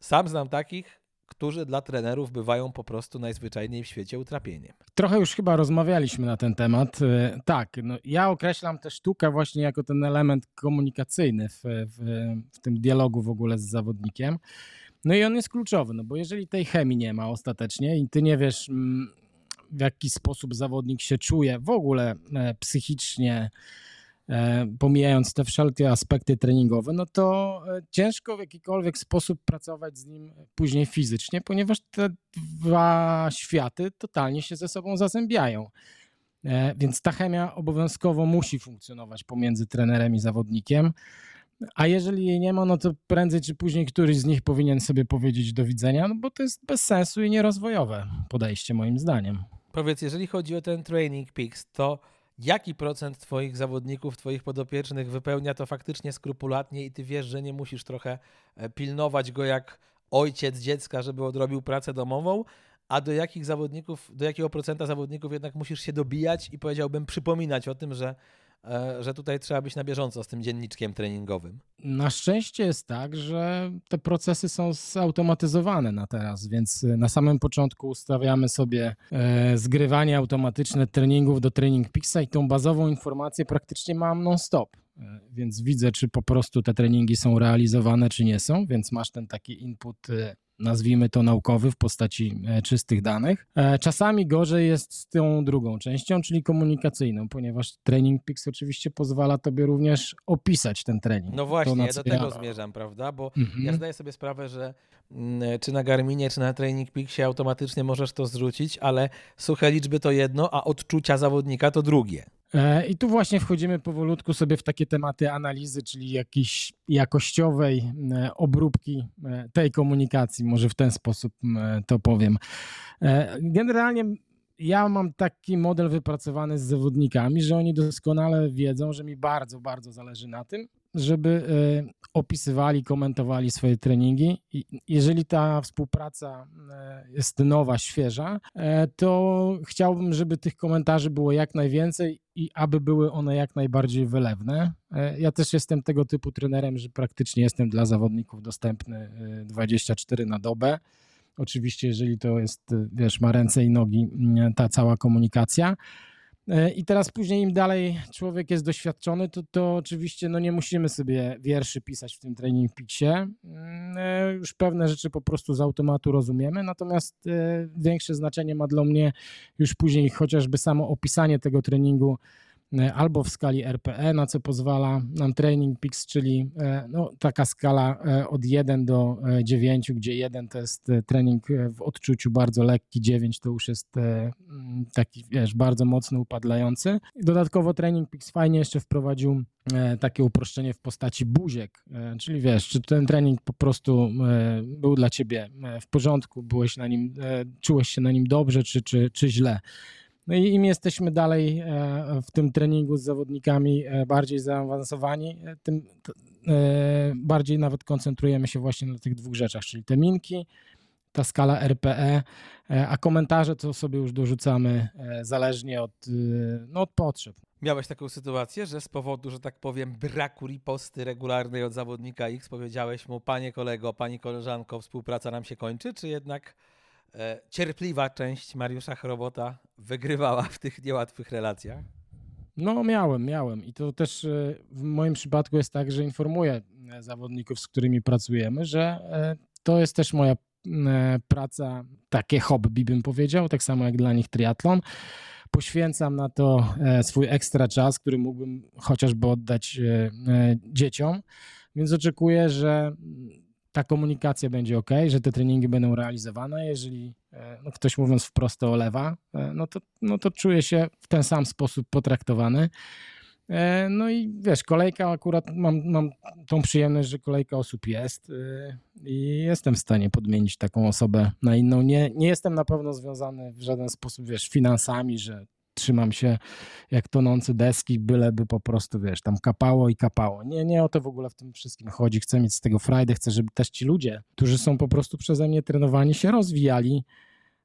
sam znam takich, którzy dla trenerów bywają po prostu najzwyczajniej w świecie utrapieniem. Trochę już chyba rozmawialiśmy na ten temat. E, tak, no ja określam tę sztukę właśnie jako ten element komunikacyjny w, w, w tym dialogu w ogóle z zawodnikiem. No i on jest kluczowy, no bo jeżeli tej chemii nie ma ostatecznie i ty nie wiesz, mm, w jaki sposób zawodnik się czuje w ogóle e, psychicznie, pomijając te wszelkie aspekty treningowe, no to e, ciężko w jakikolwiek sposób pracować z nim później fizycznie, ponieważ te dwa światy totalnie się ze sobą zazębiają. Więc ta chemia obowiązkowo musi funkcjonować pomiędzy trenerem i zawodnikiem. A jeżeli jej nie ma, no to prędzej czy później któryś z nich powinien sobie powiedzieć do widzenia, no bo to jest bez sensu i nierozwojowe podejście moim zdaniem. Powiedz, jeżeli chodzi o ten training peaks, to jaki procent twoich zawodników, twoich podopiecznych wypełnia to faktycznie skrupulatnie i ty wiesz, że nie musisz trochę e, pilnować go jak ojciec dziecka, żeby odrobił pracę domową, a do jakich zawodników, do jakiego procenta zawodników jednak musisz się dobijać i powiedziałbym przypominać o tym, że że tutaj trzeba być na bieżąco z tym dzienniczkiem treningowym. Na szczęście jest tak, że te procesy są zautomatyzowane na teraz, więc na samym początku ustawiamy sobie e, zgrywanie automatyczne treningów do Training Pixa i tą bazową informację praktycznie mam non-stop. E, więc widzę, czy po prostu te treningi są realizowane, czy nie są, więc masz ten taki input e, nazwijmy to naukowy w postaci e, czystych danych. Czasami gorzej jest z tą drugą częścią, czyli komunikacyjną, ponieważ Training Peaks oczywiście pozwala tobie również opisać ten trening. No właśnie, to, ja do tego ja... zmierzam, prawda? Bo mhm. ja zdaję sobie sprawę, że mm, czy na Garminie, czy na Training Peaksie automatycznie możesz to zrzucić, ale suche liczby to jedno, a odczucia zawodnika to drugie. E, I tu właśnie wchodzimy powolutku sobie w takie tematy analizy, czyli jakiejś jakościowej e, obróbki e, tej komunikacji, może w ten sposób to powiem. Generalnie ja mam taki model wypracowany z zawodnikami, że oni doskonale wiedzą, że mi bardzo, bardzo zależy na tym, żeby e, opisywali, komentowali swoje treningi. Jeżeli ta współpraca e, jest nowa, świeża, e, to chciałbym, żeby tych komentarzy było jak najwięcej i aby były one jak najbardziej wylewne. Ja też jestem tego typu trenerem, że praktycznie jestem dla zawodników dostępny 24 na dobę. Oczywiście, jeżeli to jest, wiesz, ma ręce i nogi, ta cała komunikacja. E, I teraz później im dalej człowiek jest doświadczony, to, to oczywiście no nie musimy sobie wierszy pisać w tym Training Peaksie. Mm, e, już pewne rzeczy po prostu z automatu rozumiemy, natomiast e, większe znaczenie ma dla mnie już później chociażby samo opisanie tego treningu albo w skali RPE, na co pozwala nam Training Peaks, czyli e, no, taka skala e, od 1 do 9, gdzie 1 to jest trening w odczuciu bardzo lekki, 9 to już jest taki, wiesz, bardzo mocno upadlający. Dodatkowo Training Peaks fajnie jeszcze wprowadził takie uproszczenie w postaci buziek, czyli wiesz, czy ten trening po prostu był dla ciebie w porządku, byłeś na nim, czułeś się na nim dobrze, czy, czy, czy źle. No i im jesteśmy dalej e, w tym treningu z zawodnikami e, bardziej zaawansowani, e, tym bardziej nawet koncentrujemy się właśnie na tych dwóch rzeczach, czyli te minki, ta skala RPE, a komentarze to sobie już dorzucamy zależnie od, no, od potrzeb. Miałeś taką sytuację, że z powodu, że tak powiem, braku riposty regularnej od zawodnika X powiedziałeś mu, panie kolego, pani koleżanko, współpraca nam się kończy, czy jednak cierpliwa część Mariusza Chrobota wygrywała w tych niełatwych relacjach? No, miałem, miałem. I to też e, w moim przypadku jest tak, że informuję e, zawodników, z którymi pracujemy, że to jest też moja praca, takie hobby bym powiedział, tak samo jak dla nich triatlon. Poświęcam na to swój ekstra czas, który mógłbym chociażby oddać dzieciom, więc oczekuję, że ta komunikacja będzie ok, że te treningi będą realizowane. Jeżeli e, no ktoś mówiąc wprost olewa, e, no to, no to czuję się w ten sam sposób potraktowany. E, no i wiesz, kolejka akurat mam, mam tą przyjemność, że kolejka osób jest i jestem w stanie podmienić taką osobę na inną. Nie, nie jestem na pewno związany w żaden sposób, wiesz, finansami, że trzymam się jak tonący deski, byleby po prostu, wiesz, tam kapało i kapało. Nie, nie o to w ogóle w tym wszystkim chodzi. Chcę mieć z tego frajdę, chcę, żeby też ci ludzie, którzy są po prostu przeze mnie trenowani, się rozwijali.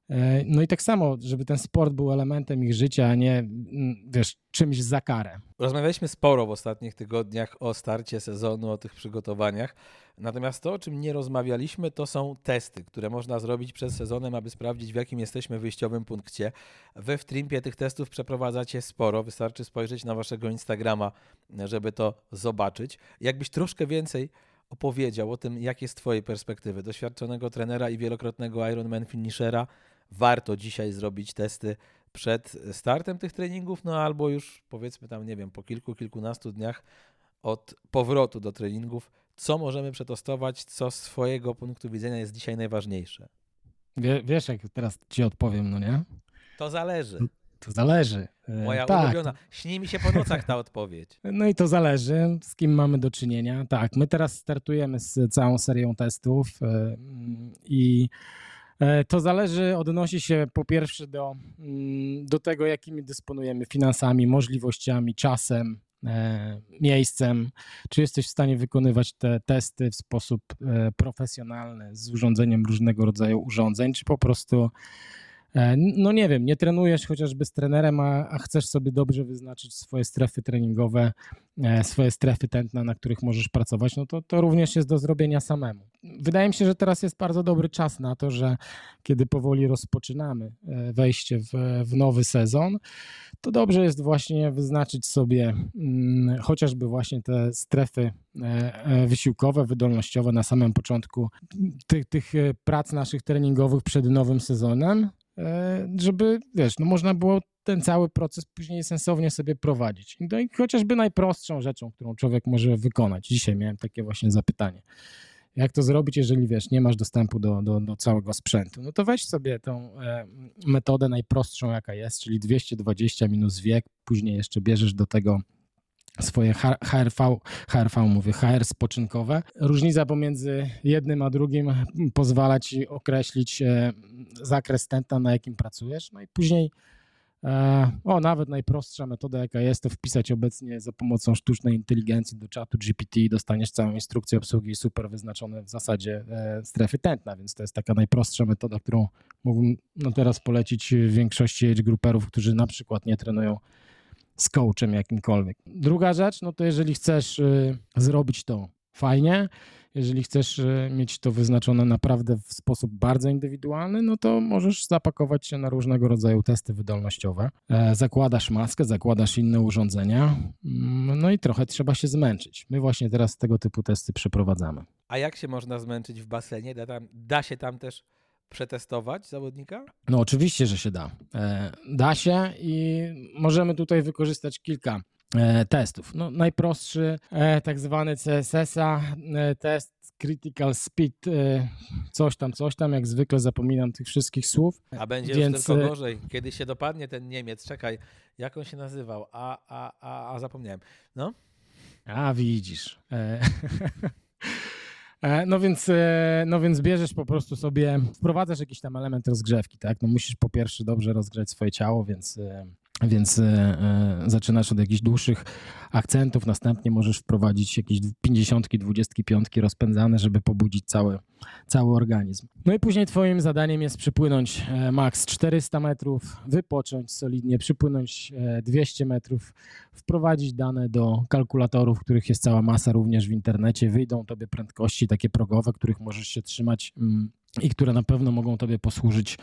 E, no i tak samo, żeby ten sport był elementem ich życia, a nie, mm, wiesz, czymś za karę. Rozmawialiśmy sporo w ostatnich tygodniach o starcie sezonu, o tych przygotowaniach. Natomiast to, o czym nie rozmawialiśmy, to są testy, które można zrobić przed sezonem, aby sprawdzić, w jakim jesteśmy wyjściowym punkcie. Wy w Trimpie tych testów przeprowadzacie sporo. Wystarczy spojrzeć na waszego Instagrama, żeby to zobaczyć. Jakbyś troszkę więcej opowiedział o tym, jakie z twojej perspektywy, doświadczonego trenera i wielokrotnego Ironman finishera, warto dzisiaj zrobić testy przed startem tych treningów, no albo już powiedzmy tam, nie wiem, po kilku, kilkunastu dniach od powrotu do treningów, co możemy przetestować, co z swojego punktu widzenia jest dzisiaj najważniejsze? Wie, wiesz, jak teraz ci odpowiem, no nie? To zależy. To zależy. E, Moja tak. ulubiona. Śni mi się po nocach ta odpowiedź. No i to zależy, z kim mamy do czynienia. Tak, my teraz startujemy z całą serią testów e, i to zależy, odnosi się po pierwsze do, mm, do tego, jakimi dysponujemy finansami, możliwościami, czasem, e, miejscem, czy jesteś w stanie wykonywać te testy w sposób e, profesjonalny z urządzeniem różnego rodzaju urządzeń, czy po prostu E, no nie wiem, nie trenujesz chociażby z trenerem, a, a, chcesz sobie dobrze wyznaczyć swoje strefy treningowe, e, swoje strefy tętna, na których możesz pracować, no to, to również jest do zrobienia samemu. Wydaje mi się, że teraz jest bardzo dobry czas na to, że kiedy powoli rozpoczynamy e, wejście w, w nowy sezon, to dobrze jest właśnie wyznaczyć sobie hmm, chociażby właśnie te strefy wysiłkowe, wydolnościowe na samym początku tych, tych prac naszych treningowych przed nowym sezonem, E, żeby, wiesz, no można było ten cały proces później sensownie sobie prowadzić. No i chociażby najprostszą rzeczą, którą człowiek może wykonać. Dzisiaj miałem takie właśnie zapytanie. Jak to zrobić, jeżeli wiesz, nie masz dostępu do, do, do całego sprzętu? No to weź sobie tą e, metodę najprostszą, jaka jest, czyli 220 minus wiek, później jeszcze bierzesz do tego swoje HRV, HRV mówię, HR spoczynkowe. Różnica pomiędzy jednym a drugim pozwala ci określić e, zakres tętna, na jakim pracujesz, no i później e, o, nawet najprostsza metoda, jaka jest, to wpisać obecnie za pomocą sztucznej inteligencji do czatu GPT i dostaniesz całą instrukcję obsługi super wyznaczone w zasadzie e, strefy tętna, więc to jest taka najprostsza metoda, którą mógłbym no teraz polecić większości age grouperów, którzy na przykład nie trenują z coachem jakimkolwiek. Druga rzecz, no to jeżeli chcesz y, zrobić to fajnie, jeżeli chcesz y, mieć to wyznaczone naprawdę w sposób bardzo indywidualny, no to możesz zapakować się na różnego rodzaju testy wydolnościowe. E, zakładasz maskę, zakładasz inne urządzenia, mm, no i trochę trzeba się zmęczyć. My właśnie teraz tego typu testy przeprowadzamy. A jak się można zmęczyć w basenie? Da, tam, da się tam też przetestować zawodnika? No oczywiście, że się da. E, da się i możemy tutaj wykorzystać kilka e, testów. No, najprostszy, e, tak zwany CSS-a, test Critical Speed, coś tam, coś tam, jak zwykle zapominam tych wszystkich słów. A będzie Więc... już tylko gorzej, kiedy się dopadnie ten Niemiec, czekaj, jak on się nazywał? A, a, a, a zapomniałem. No? A, widzisz. E, no więc, e, no więc bierzesz po prostu sobie, wprowadzasz jakiś tam element rozgrzewki, tak? No musisz po pierwsze dobrze rozgrzać swoje ciało, więc e, więc e, e, zaczynasz od jakichś dłuższych akcentów, następnie możesz wprowadzić jakieś 50, 25 rozpędzane, żeby pobudzić cały, cały organizm. No i później twoim zadaniem jest przypłynąć e, maks 400 metrów, wypocząć solidnie, przypłynąć 200 metrów, wprowadzić dane do kalkulatorów, których jest cała masa również w internecie, wyjdą tobie prędkości takie progowe, których możesz się trzymać mm, i które na pewno mogą tobie posłużyć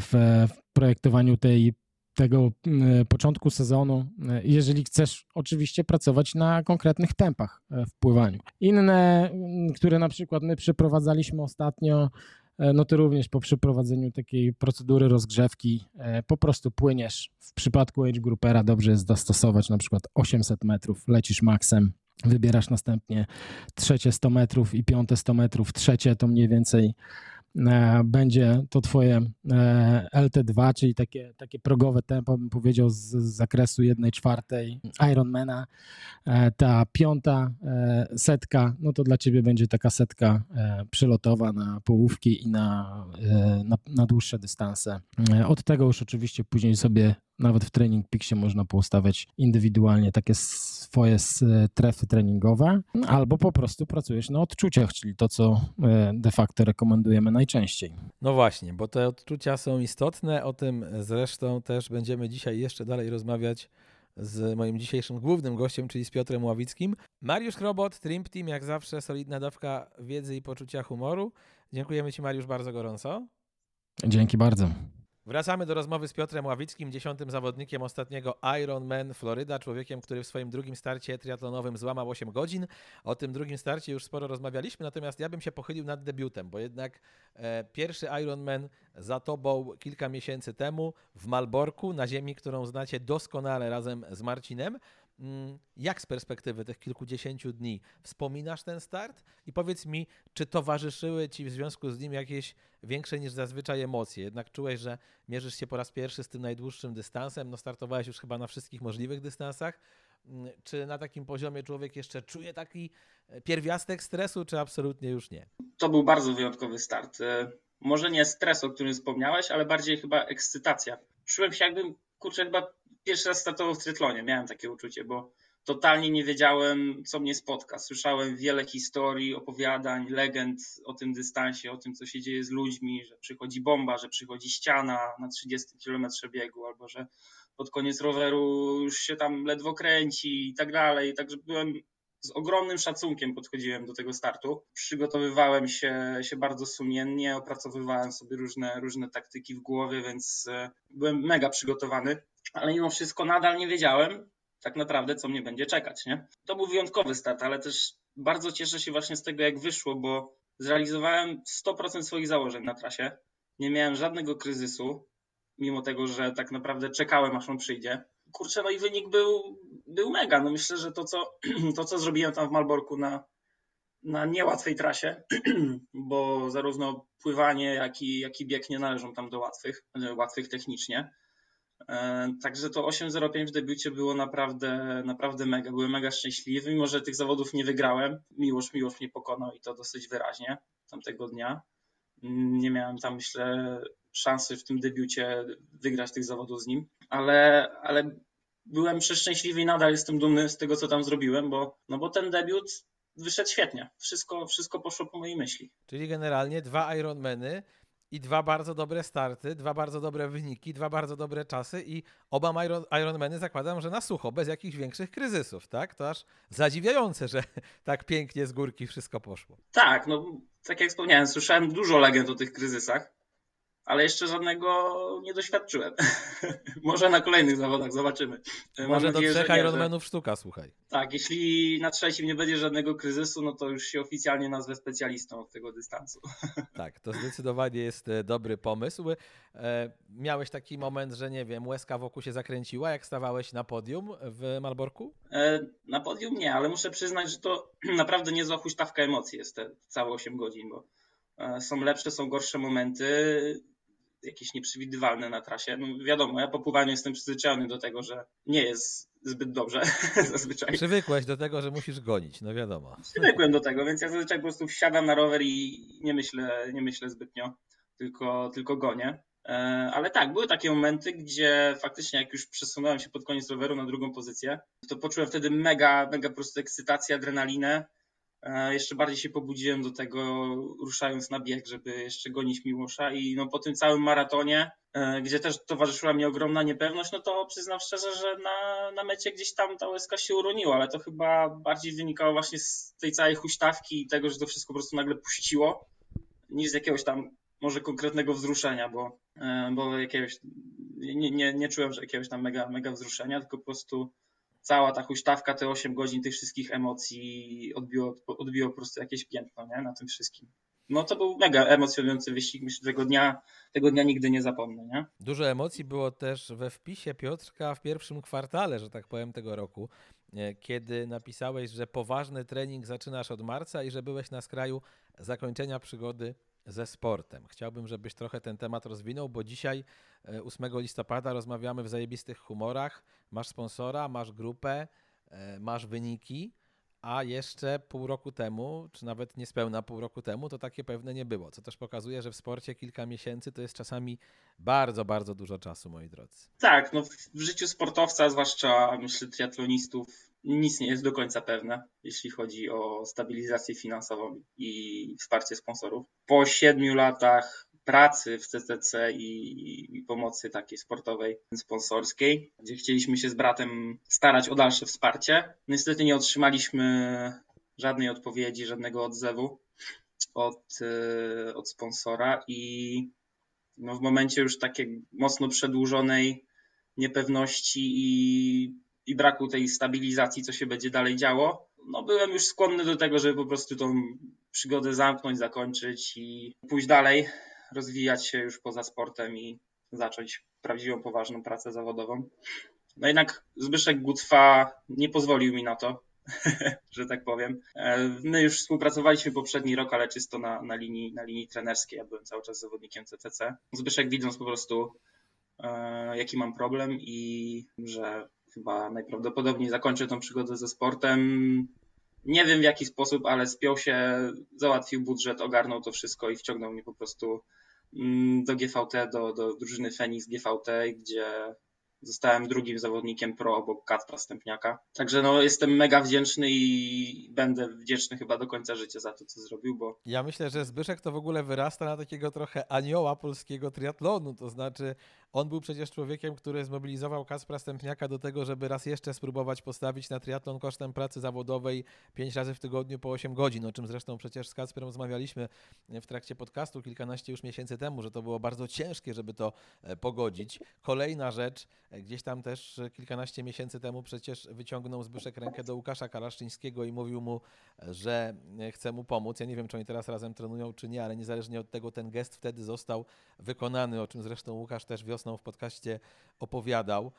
w, w projektowaniu tej tego e, początku sezonu, e, jeżeli chcesz oczywiście pracować na konkretnych tempach e, w pływaniu. Inne, które na przykład my przeprowadzaliśmy ostatnio, no to również po przeprowadzeniu takiej procedury rozgrzewki po prostu płyniesz. W przypadku age groupera dobrze jest zastosować na przykład 800 metrów, lecisz maksem, wybierasz następnie trzecie 100 metrów i piąte 100 metrów, trzecie to mniej więcej będzie to twoje e, LT2, czyli takie, takie progowe tempo, bym powiedział, z, z zakresu jednej czwartej Ironmana. E, ta piąta setka, no to dla ciebie będzie taka setka przylotowa na połówki i na, na, na dłuższe dystanse. Od tego już oczywiście później sobie nawet w Training Peaksie można poustawiać indywidualnie takie swoje strefy treningowe, albo po prostu pracujesz na odczuciach, czyli to, co e, de facto rekomendujemy najczęściej. No właśnie, bo te odczucia są istotne. O tym zresztą też będziemy dzisiaj jeszcze dalej rozmawiać z moim dzisiejszym głównym gościem, czyli z Piotrem Ławickim. Mariusz Krobot, Trimp Team, jak zawsze solidna dawka wiedzy i poczucia humoru. Dziękujemy Ci Mariusz bardzo gorąco. Dzięki bardzo. Wracamy do rozmowy z Piotrem Ławickim, dziesiątym zawodnikiem ostatniego Ironman Florida, człowiekiem, który w swoim drugim starcie triatlonowym złamał 8 godzin. O tym drugim starcie już sporo rozmawialiśmy, natomiast ja bym się pochylił nad debiutem, bo jednak e, pierwszy Ironman za tobą kilka miesięcy temu w Malborku, na ziemi, którą znacie doskonale razem z Marcinem. Mm, jak z perspektywy tych kilkudziesięciu dni wspominasz ten start i powiedz mi, czy towarzyszyły ci w związku z nim jakieś większe niż zazwyczaj emocje? Jednak czułeś, że mierzysz się po raz pierwszy z tym najdłuższym dystansem, no startowałeś już chyba na wszystkich możliwych dystansach. Mm, czy na takim poziomie człowiek jeszcze czuje taki e, pierwiastek stresu, czy absolutnie już nie? To był bardzo wyjątkowy start. E, może nie stres, o którym wspomniałeś, ale bardziej chyba ekscytacja. Czułem się jakbym, kurczę, chyba pierwszy raz startował w triatlonie, miałem takie uczucie, bo totalnie nie wiedziałem, co mnie spotka. Słyszałem wiele historii, opowiadań, legend o tym dystansie, o tym, co się dzieje z ludźmi, że przychodzi bomba, że przychodzi ściana na 30 km biegu, albo że pod koniec roweru już się tam ledwo kręci i tak dalej. Także byłem z ogromnym szacunkiem podchodziłem do tego startu. Przygotowywałem się, się bardzo sumiennie, opracowywałem sobie różne, różne taktyki w głowie, więc e, byłem mega przygotowany, ale mimo wszystko nadal nie wiedziałem tak naprawdę, co mnie będzie czekać. Nie? To był wyjątkowy start, ale też bardzo cieszę się właśnie z tego, jak wyszło, bo zrealizowałem 100% swoich założeń na trasie. Nie miałem żadnego kryzysu, mimo tego, że tak naprawdę czekałem, aż on przyjdzie. Kurczę, no i wynik był, był mega. No myślę, że to co, to, co zrobiłem tam w Malborku na, na niełatwej trasie, bo zarówno pływanie, jak i, jak i bieg nie należą tam do łatwych, łatwych technicznie. E, także to 8.05 w debiucie było naprawdę, naprawdę mega. Byłem mega szczęśliwy, mimo że tych zawodów nie wygrałem. Miłosz, Miłosz mnie pokonał i to dosyć wyraźnie tamtego dnia. Nie miałem tam, myślę, szansy w tym debiucie wygrać tych zawodów z nim, ale, ale byłem przeszczęśliwy i nadal jestem dumny z tego, co tam zrobiłem, bo, no bo ten debiut wyszedł świetnie. Wszystko, wszystko poszło po mojej myśli. Czyli generalnie dwa Ironmany i dwa bardzo dobre starty, dwa bardzo dobre wyniki, dwa bardzo dobre czasy i oba Iron, Ironmany zakładam, że na sucho, bez jakichś większych kryzysów, tak? To aż zadziwiające, że tak pięknie z górki wszystko poszło. Tak, no tak jak wspomniałem, słyszałem dużo legend o tych kryzysach ale jeszcze żadnego nie doświadczyłem. Może na kolejnych zawodach zobaczymy. Może do trzech Ironmanów że... sztuka, słuchaj. Tak, jeśli na trzecim nie będzie żadnego kryzysu, no to już się oficjalnie nazwę specjalistą od tego dystansu. Tak, to zdecydowanie jest e, dobry pomysł. E, miałeś taki moment, że nie wiem, łezka wokół się zakręciła, jak stawałeś na podium w Malborku? E, na podium nie, ale muszę przyznać, że to naprawdę niezła huśtawka emocji jest te całe 8 godzin, bo są lepsze, są gorsze momenty jakieś nieprzewidywalne na trasie. No wiadomo, ja po pływaniu jestem przyzwyczajony do tego, że nie jest zbyt dobrze zazwyczaj. Przywykłeś do tego, że musisz gonić, no wiadomo. Przywykłem do tego, więc ja zazwyczaj po prostu wsiadam na rower i nie myślę, nie myślę zbytnio, tylko, tylko gonię. E, ale tak, były takie momenty, gdzie faktycznie jak już przesunąłem się pod koniec roweru na drugą pozycję, to poczułem wtedy mega, mega po prostu ekscytację, adrenalinę jeszcze bardziej się pobudziłem do tego, ruszając na bieg, żeby jeszcze gonić Miłosza. I no po tym całym maratonie, e, gdzie też towarzyszyła mi ogromna niepewność, no to przyznam szczerze, że na, na mecie gdzieś tam ta łezka się uroniła, ale to chyba bardziej wynikało właśnie z tej całej huśtawki i tego, że to wszystko po prostu nagle puściło, niż z jakiegoś tam może konkretnego wzruszenia, bo, e, bo jakiegoś, nie, nie, nie czułem, że jakiegoś tam mega, mega wzruszenia, tylko po prostu cała ta huśtawka, te 8 godzin tych wszystkich emocji odbiło, odbiło po prostu jakieś piętno nie? na tym wszystkim. No to był mega emocjonujący wyścig. Myślę, że tego dnia, tego dnia nigdy nie zapomnę. Nie? Dużo emocji było też we wpisie Piotrka w pierwszym kwartale, że tak powiem, tego roku, e, kiedy napisałeś, że poważny trening zaczynasz od marca i że byłeś na skraju zakończenia przygody ze sportem. Chciałbym, żebyś trochę ten temat rozwinął, bo dzisiaj, 8 e, listopada, rozmawiamy w zajebistych humorach. Masz sponsora, masz grupę, e, masz wyniki, a jeszcze pół roku temu, czy nawet niespełna pół roku temu, to takie pewne nie było. Co też pokazuje, że w sporcie kilka miesięcy to jest czasami bardzo, bardzo dużo czasu, moi drodzy. Tak, no w życiu sportowca, zwłaszcza myślę triatlonistów, nic nie jest do końca pewne, jeśli chodzi o stabilizację finansową i wsparcie sponsorów. Po siedmiu latach pracy w CCC i, i, pomocy takiej sportowej, sponsorskiej, gdzie chcieliśmy się z bratem starać o dalsze wsparcie. Niestety nie otrzymaliśmy żadnej odpowiedzi, żadnego odzewu od, e, od sponsora i no w momencie już takiej mocno przedłużonej niepewności i i braku tej stabilizacji, co się będzie dalej działo, no byłem już skłonny do tego, żeby po prostu tą przygodę zamknąć, zakończyć i pójść dalej, rozwijać się już poza sportem i zacząć prawdziwą, poważną pracę zawodową. No jednak Zbyszek Gutwa nie pozwolił mi na to, że tak powiem. My już współpracowaliśmy poprzedni rok, ale czysto na, na, linii, na linii trenerskiej. Ja byłem cały czas zawodnikiem CCC. Zbyszek widząc po prostu, e, jaki mam problem i że chyba najprawdopodobniej zakończę tą przygodę ze sportem. Nie wiem w jaki sposób, ale spiął się, załatwił budżet, ogarnął to wszystko i wciągnął mnie po prostu mm, do GVT, do, do drużyny Fenix GVT, gdzie, Zostałem drugim zawodnikiem pro obok Kacpra Stępniaka. Także no, jestem mega wdzięczny i będę wdzięczny chyba do końca życia za to, co zrobił, bo... Ja myślę, że Zbyszek to w ogóle wyrasta na takiego trochę anioła polskiego triatlonu, to znaczy on był przecież człowiekiem, który zmobilizował Kacpra Stępniaka do tego, żeby raz jeszcze spróbować postawić na triatlon kosztem pracy zawodowej 5 razy w tygodniu po 8 godzin, o czym zresztą przecież z Kacprem rozmawialiśmy w trakcie podcastu kilkanaście już miesięcy temu, że to było bardzo ciężkie, żeby to e, pogodzić. Kolejna rzecz, e, gdzieś tam też kilkanaście miesięcy temu przecież wyciągnął Zbyszek rękę do Łukasza Kalaszczyńskiego i mówił mu, że e, chce mu pomóc. Ja nie wiem, czy oni teraz razem trenują, czy nie, ale niezależnie od tego ten gest wtedy został wykonany, o czym zresztą Łukasz też wiosną w podcaście opowiadał.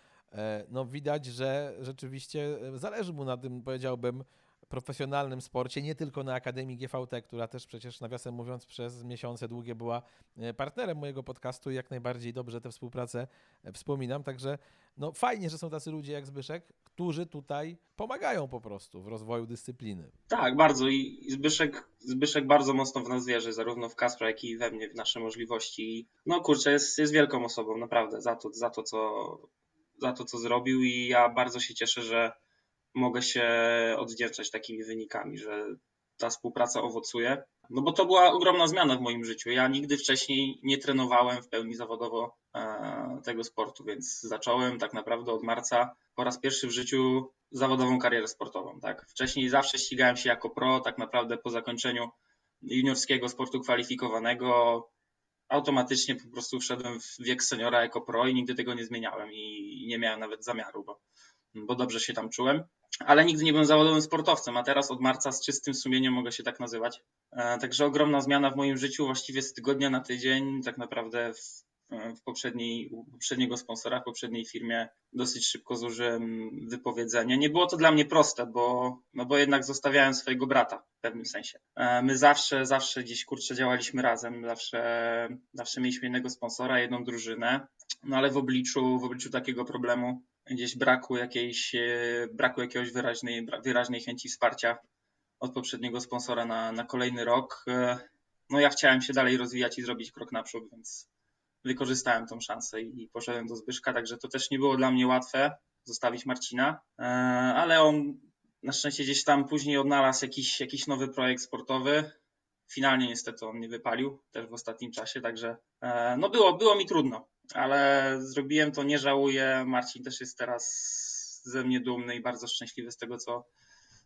No widać, że rzeczywiście zależy mu na tym, powiedziałbym, profesjonalnym sporcie, nie tylko na Akademii GVT, która też przecież nawiasem mówiąc przez miesiące długie była e, partnerem mojego podcastu i jak najbardziej dobrze tę współpracę e, wspominam. Także no fajnie, że są tacy ludzie jak Zbyszek, którzy tutaj pomagają po prostu w rozwoju dyscypliny. Tak, bardzo i Zbyszek, Zbyszek bardzo mocno w nas wierzy, zarówno w Kaspra, jak i we mnie, w nasze możliwości. No kurczę, jest, jest wielką osobą, naprawdę, za to, za to, co, za to, co zrobił i ja bardzo się cieszę, że mogę się odwdzięczać takimi wynikami, że ta współpraca owocuje. No bo to była ogromna zmiana w moim życiu. Ja nigdy wcześniej nie trenowałem w pełni zawodowo e, tego sportu, więc zacząłem tak naprawdę od marca po raz pierwszy w życiu zawodową karierę sportową. Tak? Wcześniej zawsze ścigałem się jako pro, tak naprawdę po zakończeniu juniorskiego sportu kwalifikowanego automatycznie po prostu wszedłem w wiek seniora jako pro i nigdy tego nie zmieniałem i nie miałem nawet zamiaru, bo, bo dobrze się tam czułem ale nigdy nie byłem zawodowym sportowcem, a teraz od marca z czystym sumieniem mogę się tak nazywać. E, także ogromna zmiana w moim życiu, właściwie z tygodnia na tydzień, tak naprawdę w, w poprzedniej, u poprzedniego sponsora, w poprzedniej firmie dosyć szybko zużyłem wypowiedzenie. Nie było to dla mnie proste, bo, no bo jednak zostawiałem swojego brata w pewnym sensie. E, my zawsze, zawsze gdzieś kurczę działaliśmy razem, zawsze, zawsze mieliśmy jednego sponsora, jedną drużynę, no ale w obliczu, w obliczu takiego problemu gdzieś braku jakiejś, e, braku jakiegoś wyraźnej, wyraźnej chęci wsparcia od poprzedniego sponsora na, na kolejny rok. E, no ja chciałem się dalej rozwijać i zrobić krok naprzód, więc wykorzystałem tą szansę i poszedłem do Zbyszka, także to też nie było dla mnie łatwe zostawić Marcina, e, ale on na szczęście gdzieś tam później odnalazł jakiś, jakiś nowy projekt sportowy. Finalnie niestety on nie wypalił też w ostatnim czasie, także no było, było mi trudno ale zrobiłem to, nie żałuję. Marcin też jest teraz ze mnie dumny i bardzo szczęśliwy z tego, co,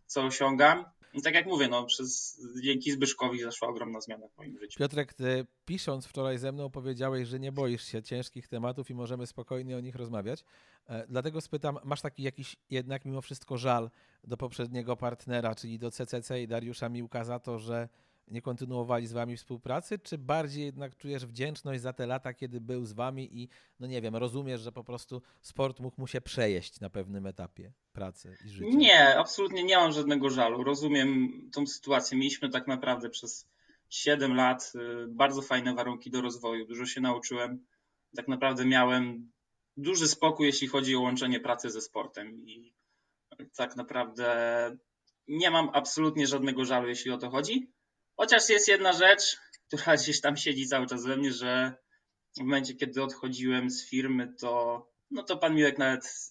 co osiągam. I tak jak mówię, no, przez, dzięki Zbyszkowi zaszła ogromna zmiana w moim życiu. Piotrek, ty pisząc wczoraj ze mną powiedziałeś, że nie boisz się ciężkich tematów i możemy spokojnie o nich rozmawiać. E, dlatego spytam, masz taki jakiś jednak mimo wszystko żal do poprzedniego partnera, czyli do CCC i Dariusza Miłka za to, że nie kontynuowali z wami współpracy, czy bardziej jednak czujesz wdzięczność za te lata, kiedy był z wami i no nie wiem, rozumiesz, że po prostu sport mógł mu się przejeść na pewnym etapie pracy i życia? Nie, absolutnie nie mam żadnego żalu. Rozumiem tą sytuację. Mieliśmy tak naprawdę przez 7 lat y, bardzo fajne warunki do rozwoju. Dużo się nauczyłem. Tak naprawdę miałem duży spokój, jeśli chodzi o łączenie pracy ze sportem i tak naprawdę nie mam absolutnie żadnego żalu, jeśli o to chodzi. Chociaż jest jedna rzecz, która gdzieś tam siedzi cały czas we mnie, że w momencie, kiedy odchodziłem z firmy, to, no to pan Miłek nawet,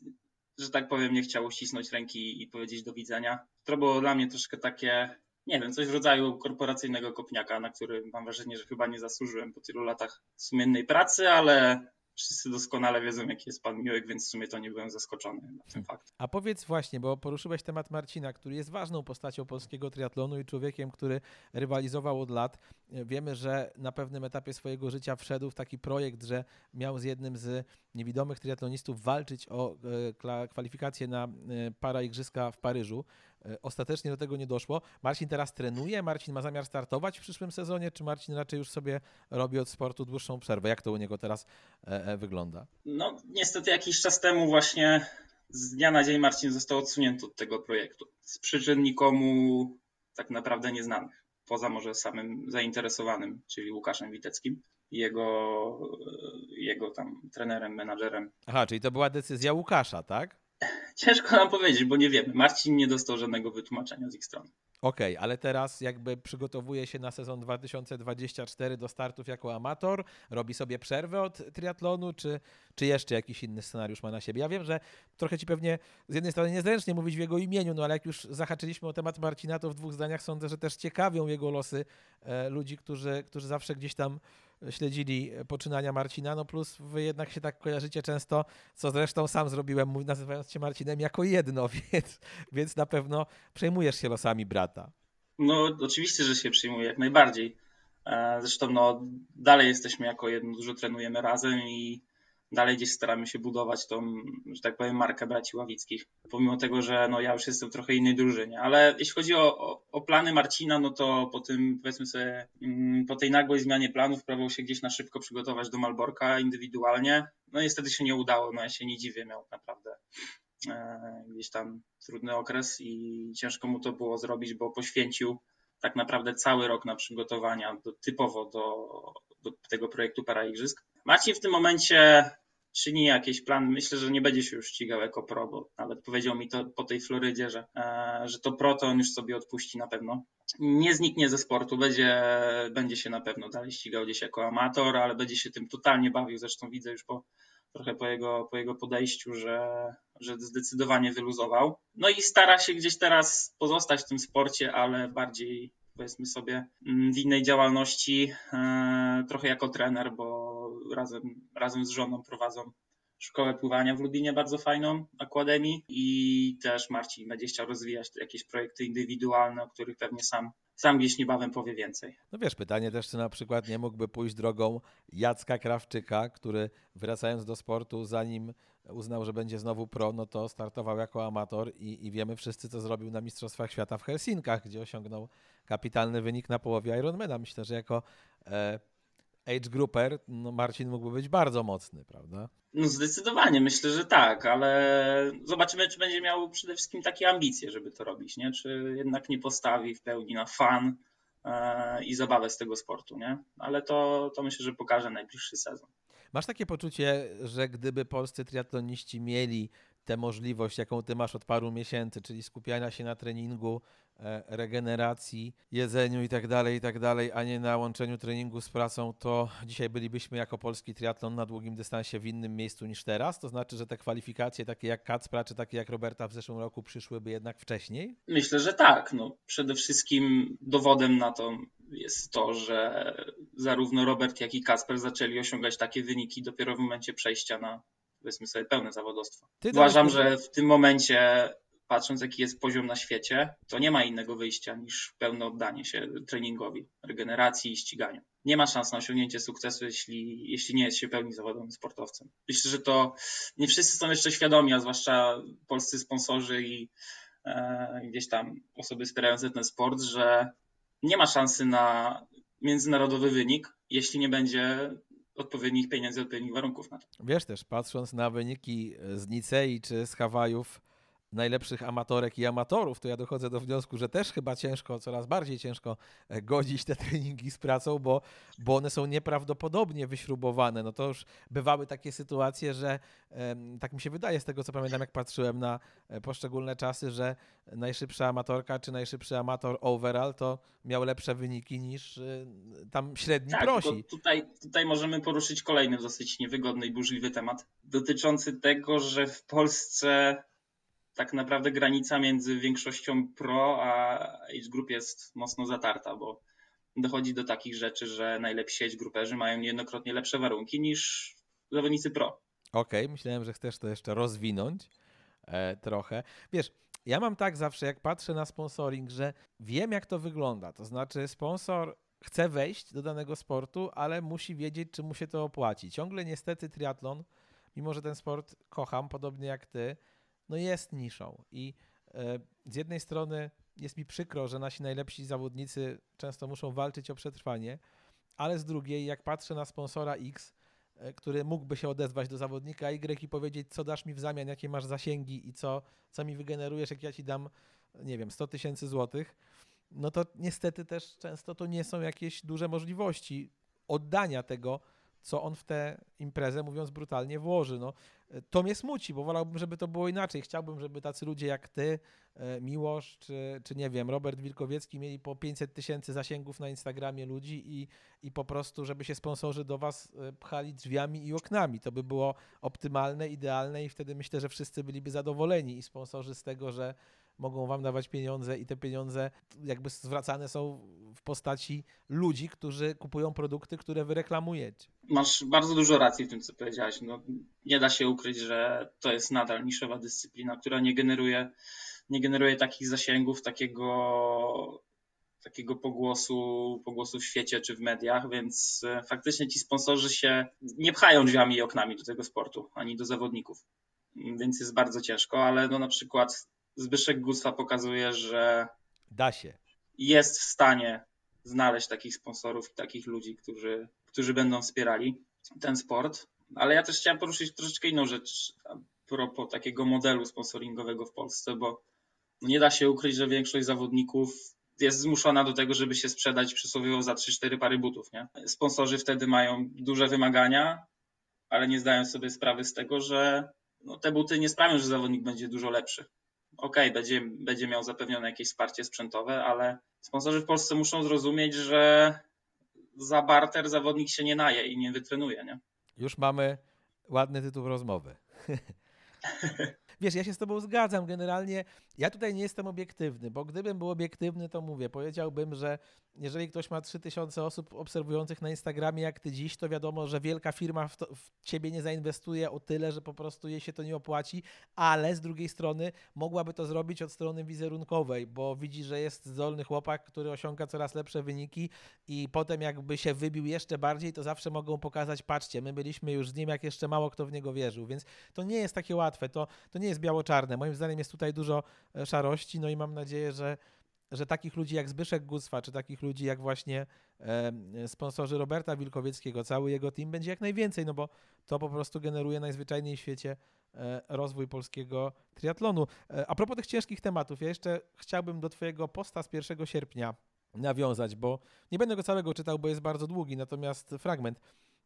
że tak powiem, nie chciał uścisnąć ręki i powiedzieć do widzenia. To było dla mnie troszkę takie, nie wiem, coś w rodzaju korporacyjnego kopniaka, na który mam wrażenie, że chyba nie zasłużyłem po tylu latach sumiennej pracy, ale wszyscy doskonale wiedzą, jaki jest pan Miłek, więc w sumie to nie byłem zaskoczony tym faktem. A powiedz właśnie, bo poruszyłeś temat Marcina, który jest ważną postacią polskiego triatlonu i człowiekiem, który rywalizował od lat. Wiemy, że na pewnym etapie swojego życia wszedł w taki projekt, że miał z jednym z niewidomych triatlonistów walczyć o e, kwalifikacje na e, para igrzyska w Paryżu. E, ostatecznie do tego nie doszło. Marcin teraz trenuje, Marcin ma zamiar startować w przyszłym sezonie, czy Marcin raczej już sobie robi od sportu dłuższą przerwę? Jak to u niego teraz wygląda? No niestety jakiś czas temu właśnie z dnia na dzień Marcin został odsunięty od tego projektu. Z przyczyn nikomu tak naprawdę nieznanych. Poza może samym zainteresowanym, czyli Łukaszem Witeckim jego, jego tam trenerem, menadżerem. Aha, czyli to była decyzja Łukasza, tak? Ciężko nam powiedzieć, bo nie wiemy. Marcin nie dostał żadnego wytłumaczenia z ich strony. Okej, okay, ale teraz jakby przygotowuje się na sezon 2024 do startów jako amator, robi sobie przerwę od triatlonu, czy, czy jeszcze jakiś inny scenariusz ma na siebie? Ja wiem, że trochę ci pewnie z jednej strony niezręcznie mówić w jego imieniu, no ale jak już zahaczyliśmy o temat Marcina, to w dwóch zdaniach sądzę, że też ciekawią jego losy e, ludzi, którzy, którzy zawsze gdzieś tam śledzili poczynania Marcina, no plus wy jednak się tak kojarzycie często, co zresztą sam zrobiłem, nazywając cię Marcinem jako jedno, więc, więc na pewno przejmujesz się losami brata. No oczywiście, że się przejmuję, jak najbardziej. E, zresztą no, dalej jesteśmy jako jedno, dużo trenujemy razem i dalej gdzieś staramy się budować tą, że tak powiem, markę braci Ławickich. Pomimo tego, że no, ja już jestem w trochę innej drużynie. Ale jeśli chodzi o, o, o plany Marcina, no to po tym, powiedzmy sobie, mm, po tej nagłej zmianie planów próbował się gdzieś na szybko przygotować do Malborka indywidualnie. No niestety się nie udało, no ja się nie dziwię, miał naprawdę e, gdzieś tam trudny okres i ciężko mu to było zrobić, bo poświęcił tak naprawdę cały rok na przygotowania do, typowo do, do tego projektu Paraigrzysk. Marcin w tym momencie czyni jakieś plany. Myślę, że nie będzie się już ścigał jako pro, bo nawet powiedział mi to po tej Florydzie, że, e, że to pro to on już sobie odpuści na pewno. Nie zniknie ze sportu, będzie, będzie się na pewno dalej ścigał gdzieś jako amator, ale będzie się tym totalnie bawił. Zresztą widzę już po, trochę po jego, po jego podejściu, że, że zdecydowanie wyluzował. No i stara się gdzieś teraz pozostać w tym sporcie, ale bardziej powiedzmy sobie w innej działalności, e, trochę jako trener, bo razem, razem z żoną prowadzą szkołę pływania w Lubinie bardzo fajną, akademii i też Marcin będzie chciał rozwijać jakieś projekty indywidualne, o których pewnie sam, sam gdzieś niebawem powie więcej. No wiesz, pytanie też, czy na przykład nie mógłby pójść drogą Jacka Krawczyka, który wracając do sportu, zanim uznał, że będzie znowu pro, no to startował jako amator i, i wiemy wszyscy, co zrobił na Mistrzostwach Świata w Helsinkach, gdzie osiągnął kapitalny wynik na połowie Ironmana. Myślę, że jako e, age grouper, no Marcin mógłby być bardzo mocny, prawda? No zdecydowanie, myślę, że tak, ale zobaczymy, czy będzie miał przede wszystkim takie ambicje, żeby to robić, nie? Czy jednak nie postawi w pełni na fan e, i zabawę z tego sportu, nie? Ale to, to myślę, że pokaże najbliższy sezon. Masz takie poczucie, że gdyby polscy triatloniści mieli tę możliwość, jaką ty masz od paru miesięcy, czyli skupiania się na treningu, e, regeneracji, jedzeniu i tak dalej, i tak a nie na łączeniu treningu z pracą, to dzisiaj bylibyśmy jako polski triatlon na długim dystansie w innym miejscu niż teraz? To znaczy, że te kwalifikacje takie jak Kacpra, czy takie jak Roberta w zeszłym roku przyszłyby jednak wcześniej? Myślę, że tak. No, przede wszystkim dowodem na to jest to, że zarówno Robert, jak i Kasper zaczęli osiągać takie wyniki dopiero w momencie przejścia na powiedzmy sobie pełne zawodowstwo. Ty Uważam, że w tym momencie patrząc jaki jest poziom na świecie, to nie ma innego wyjścia niż pełne oddanie się treningowi, regeneracji i ściganiu. Nie ma szans na osiągnięcie sukcesu, jeśli, jeśli nie jest się pełni zawodowym sportowcem. Myślę, że to nie wszyscy są jeszcze świadomi, a zwłaszcza polscy sponsorzy i e, gdzieś tam osoby wspierające ten sport, że nie ma szansy na międzynarodowy wynik, jeśli nie będzie odpowiednich pieniędzy, odpowiednich warunków na to. Wiesz też, patrząc na wyniki z Nicei czy z Hawajów, najlepszych amatorek i amatorów, to ja dochodzę do wniosku, że też chyba ciężko, coraz bardziej ciężko e, godzić te treningi z pracą, bo, bo one są nieprawdopodobnie wyśrubowane. No to już bywały takie sytuacje, że tak mi się wydaje z tego, co pamiętam, jak patrzyłem na e, poszczególne czasy, że najszybsza amatorka czy najszybszy amator overall to miał lepsze wyniki niż e, tam średni tak, prosi. Tutaj, tutaj możemy poruszyć kolejny dosyć niewygodny i burzliwy temat dotyczący tego, że w Polsce tak naprawdę granica między większością pro a age group jest mocno zatarta, bo dochodzi do takich rzeczy, że najlepsi age grouperzy mają niejednokrotnie lepsze warunki niż zawodnicy pro. Okej, okay, myślałem, że chcesz to jeszcze rozwinąć e, trochę. Wiesz, ja mam tak zawsze, jak patrzę na sponsoring, że wiem, jak to wygląda. To znaczy, sponsor chce wejść do danego sportu, ale musi wiedzieć, czy mu się to opłaci. Ciągle niestety triatlon, mimo że ten sport kocham, podobnie jak ty, no jest niszą. I e, z jednej strony jest mi przykro, że nasi najlepsi zawodnicy często muszą walczyć o przetrwanie, ale z drugiej, jak patrzę na sponsora X, e, który mógłby się odezwać do zawodnika Y i powiedzieć, co dasz mi w zamian, jakie masz zasięgi i co, co mi wygenerujesz, jak ja ci dam, nie wiem, 100 tysięcy złotych, no to niestety też często to nie są jakieś duże możliwości oddania tego, co on w tę imprezę, mówiąc brutalnie, włoży. No, to mnie smuci, bo wolałbym, żeby to było inaczej. Chciałbym, żeby tacy ludzie jak ty, e, Miłosz, czy, czy nie wiem, Robert Wilkowiecki mieli po 500 tysięcy zasięgów na Instagramie ludzi i, i po prostu, żeby się sponsorzy do was e, pchali drzwiami i oknami. To by było optymalne, idealne i wtedy myślę, że wszyscy byliby zadowoleni i sponsorzy z tego, że mogą wam dawać pieniądze i te pieniądze jakby zwracane są w postaci ludzi, którzy kupują produkty, które wy reklamujecie. Masz bardzo dużo racji w tym, co powiedziałeś. No, nie da się ukryć, że to jest nadal niszowa dyscyplina, która nie generuje, nie generuje takich zasięgów, takiego, takiego pogłosu, pogłosu w świecie czy w mediach, więc e, faktycznie ci sponsorzy się nie pchają drzwiami i oknami do tego sportu, ani do zawodników. Więc jest bardzo ciężko, ale no na przykład Zbyszek Guswa pokazuje, że da się. Jest w stanie znaleźć takich sponsorów i takich ludzi, którzy, którzy będą wspierali ten sport. Ale ja też chciałem poruszyć troszeczkę inną rzecz a propos takiego modelu sponsoringowego w Polsce, bo nie da się ukryć, że większość zawodników jest zmuszona do tego, żeby się sprzedać przysłowiowo za 3-4 pary butów. Nie? Sponsorzy wtedy mają duże wymagania, ale nie zdają sobie sprawy z tego, że no, te buty nie sprawią, że zawodnik będzie dużo lepszy okej, okay, będzie, będzie miał zapewnione jakieś wsparcie sprzętowe, ale sponsorzy w Polsce muszą zrozumieć, że za barter zawodnik się nie naje i nie wytrenuje. Nie? Już mamy ładny tytuł rozmowy. Wiesz, ja się z tobą zgadzam. Generalnie ja tutaj nie jestem obiektywny, bo gdybym był obiektywny, to mówię, powiedziałbym, że jeżeli ktoś ma 3000 osób obserwujących na Instagramie jak ty dziś, to wiadomo, że wielka firma w, to, w, ciebie nie zainwestuje o tyle, że po prostu jej się to nie opłaci, ale z drugiej strony mogłaby to zrobić od strony wizerunkowej, bo widzi, że jest zdolny chłopak, który osiąga coraz lepsze wyniki i potem jakby się wybił jeszcze bardziej, to zawsze mogą pokazać, patrzcie, my byliśmy już z nim, jak jeszcze mało kto w niego wierzył, więc to nie jest takie łatwe, to, to nie jest biało-czarne. Moim zdaniem jest tutaj dużo e, szarości, no i mam nadzieję, że że takich ludzi jak Zbyszek Guswa, czy takich ludzi jak właśnie sponsorzy Roberta Wilkowieckiego, cały jego team będzie jak najwięcej, no bo to po prostu generuje najzwyczajniej w świecie e, rozwój polskiego triatlonu. E, a propos tych ciężkich tematów, ja jeszcze chciałbym do twojego posta z 1 sierpnia nawiązać, bo nie będę go całego czytał, bo jest bardzo długi, natomiast fragment.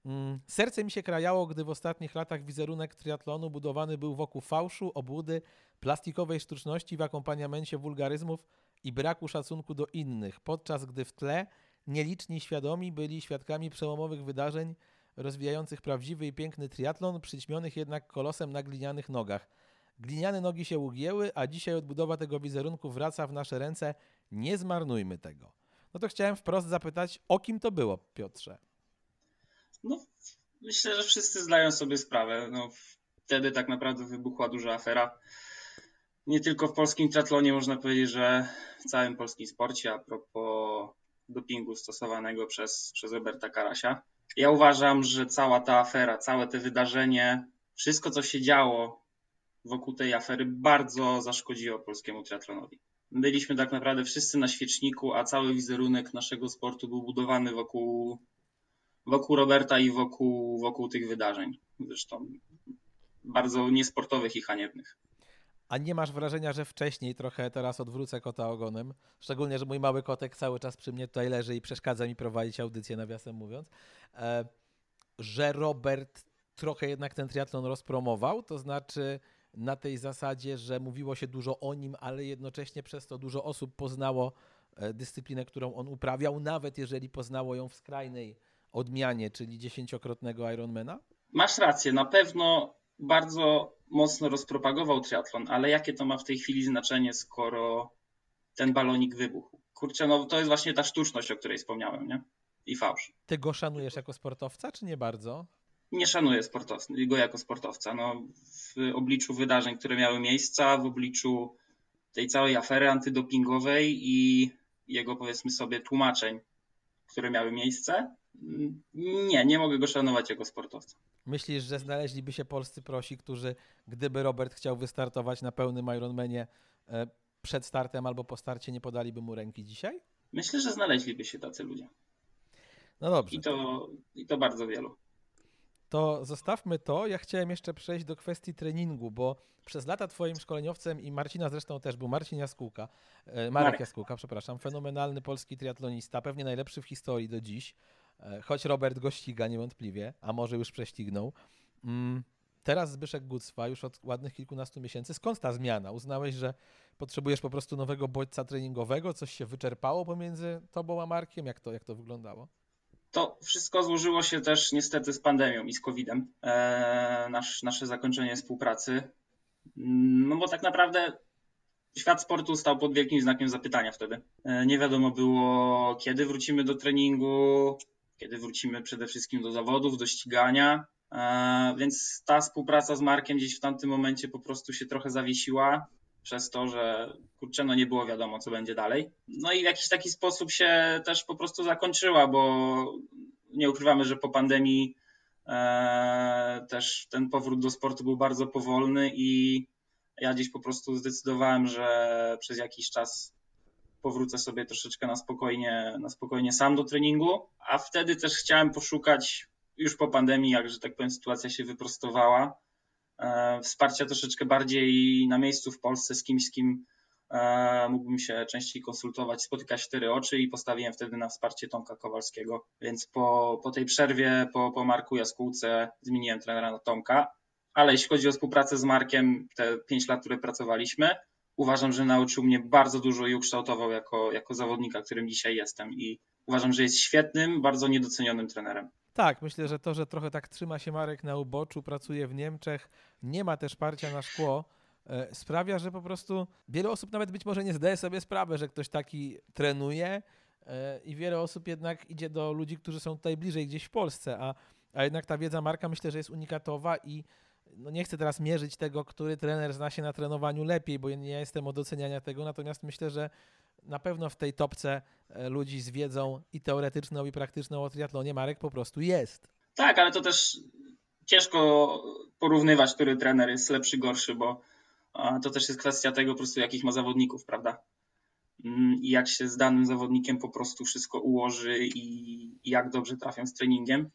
Mm, serce mi się krajało, gdy w ostatnich latach wizerunek triatlonu budowany był wokół fałszu, obłudy, plastikowej sztuczności w akompaniamencie wulgaryzmów i braku szacunku do innych, podczas gdy w tle nieliczni świadomi byli świadkami przełomowych wydarzeń rozwijających prawdziwy i piękny triatlon, przyćmionych jednak kolosem na glinianych nogach. Gliniane nogi się ugięły, a dzisiaj odbudowa tego wizerunku wraca w nasze ręce. Nie zmarnujmy tego. No to chciałem wprost zapytać, o kim to było, Piotrze? No, myślę, że wszyscy zdają sobie sprawę. No, wtedy tak naprawdę wybuchła duża afera nie tylko w polskim triatlonie, można powiedzieć, że w całym polskim sporcie a propos dopingu stosowanego przez, przez Roberta Karasia. Ja uważam, że cała ta afera, całe te wydarzenie, wszystko co się działo wokół tej afery bardzo zaszkodziło polskiemu triatlonowi. Byliśmy tak naprawdę wszyscy na świeczniku, a cały wizerunek naszego sportu był budowany wokół, wokół Roberta i wokół, wokół tych wydarzeń. Zresztą bardzo niesportowych i haniebnych. A nie masz wrażenia, że wcześniej trochę teraz odwrócę kota ogonem? Szczególnie, że mój mały kotek cały czas przy mnie tutaj leży i przeszkadza mi prowadzić audycję, nawiasem mówiąc. E, że Robert trochę jednak ten triatlon rozpromował, to znaczy na tej zasadzie, że mówiło się dużo o nim, ale jednocześnie przez to dużo osób poznało e, dyscyplinę, którą on uprawiał, nawet jeżeli poznało ją w skrajnej odmianie, czyli dziesięciokrotnego Ironmana? Masz rację, na pewno bardzo mocno rozpropagował triatlon, ale jakie to ma w tej chwili znaczenie, skoro ten balonik wybuchł? Kurczę, no to jest właśnie ta sztuczność, o której wspomniałem, nie? I fałsz. Ty go szanujesz jako sportowca, czy nie bardzo? Nie szanuję sportowca, go jako sportowca. No, w obliczu wydarzeń, które miały miejsce, w obliczu tej całej afery antydopingowej i jego, powiedzmy sobie, tłumaczeń, które miały miejsce, nie, nie mogę go szanować jako sportowca. Myślisz, że znaleźliby się polscy prosi, którzy, gdyby Robert chciał wystartować na pełnym Ironmanie e, przed startem albo po starcie, nie podaliby mu ręki dzisiaj? Myślę, że znaleźliby się tacy ludzie. No dobrze. I to, i to bardzo wielu. To zostawmy to. Ja chciałem jeszcze przejść do kwestii treningu, bo przez lata twoim szkoleniowcem i Marcina zresztą też był Marcin Jaskółka, e, Marek, Marek. Jaskółka, przepraszam, fenomenalny polski triatlonista, pewnie najlepszy w historii do dziś. E, choć Robert go ściga niewątpliwie, a może już prześcignął. Mm, teraz Zbyszek Gucwa już od ładnych kilkunastu miesięcy. Skąd ta zmiana? Uznałeś, że potrzebujesz po prostu nowego bodźca treningowego? Coś się wyczerpało pomiędzy tobą a Markiem? Jak to, jak to wyglądało? To wszystko złożyło się też niestety z pandemią i z COVID-em. Eee, nasz, nasze zakończenie współpracy. No bo tak naprawdę świat sportu stał pod wielkim znakiem zapytania wtedy. Eee, nie wiadomo było, kiedy wrócimy do treningu, kiedy wrócimy przede wszystkim do zawodów, do ścigania. Eee, więc ta współpraca z Markiem gdzieś w tamtym momencie po prostu się trochę zawiesiła przez to, że kurczę, no nie było wiadomo, co będzie dalej. No i w jakiś taki sposób się też po prostu zakończyła, bo nie ukrywamy, że po pandemii e, też ten powrót do sportu był bardzo powolny i ja gdzieś po prostu zdecydowałem, że przez jakiś czas powrócę sobie troszeczkę na spokojnie, na spokojnie sam do treningu, a wtedy też chciałem poszukać już po pandemii, jak że tak powiem, sytuacja się wyprostowała, e, wsparcia troszeczkę bardziej na miejscu w Polsce z kimś, z kim e, mógłbym się częściej konsultować, spotykać cztery oczy i postawiłem wtedy na wsparcie Tomka Kowalskiego. Więc po, po tej przerwie, po, po Marku Jaskółce zmieniłem trenera na Tomka. Ale jeśli chodzi o współpracę z Markiem, te pięć lat, które pracowaliśmy, uważam, że nauczył mnie bardzo dużo i ukształtował jako, jako zawodnika, którym dzisiaj jestem. I uważam, że jest świetnym, bardzo niedocenionym trenerem. Tak, myślę, że to, że trochę tak trzyma się Marek na uboczu, pracuje w Niemczech, nie ma też parcia na szkło, e, sprawia, że po prostu wiele osób nawet być może nie zdaje sobie sprawy, że ktoś taki trenuje e, i wiele osób jednak idzie do ludzi, którzy są tutaj bliżej gdzieś w Polsce, a, a jednak ta wiedza Marka myślę, że jest unikatowa i no nie chcę teraz mierzyć tego, który trener zna się na trenowaniu lepiej, bo nie jestem od oceniania tego, natomiast myślę, że na pewno w tej topce e, ludzi z wiedzą i teoretyczną, i praktyczną o triatlonie Marek po prostu jest. Tak, ale to też ciężko porównywać, który trener jest lepszy, gorszy, bo to też jest kwestia tego po prostu, jakich ma zawodników, prawda? Mm, I jak się z danym zawodnikiem po prostu wszystko ułoży i, i jak dobrze trafią z treningiem.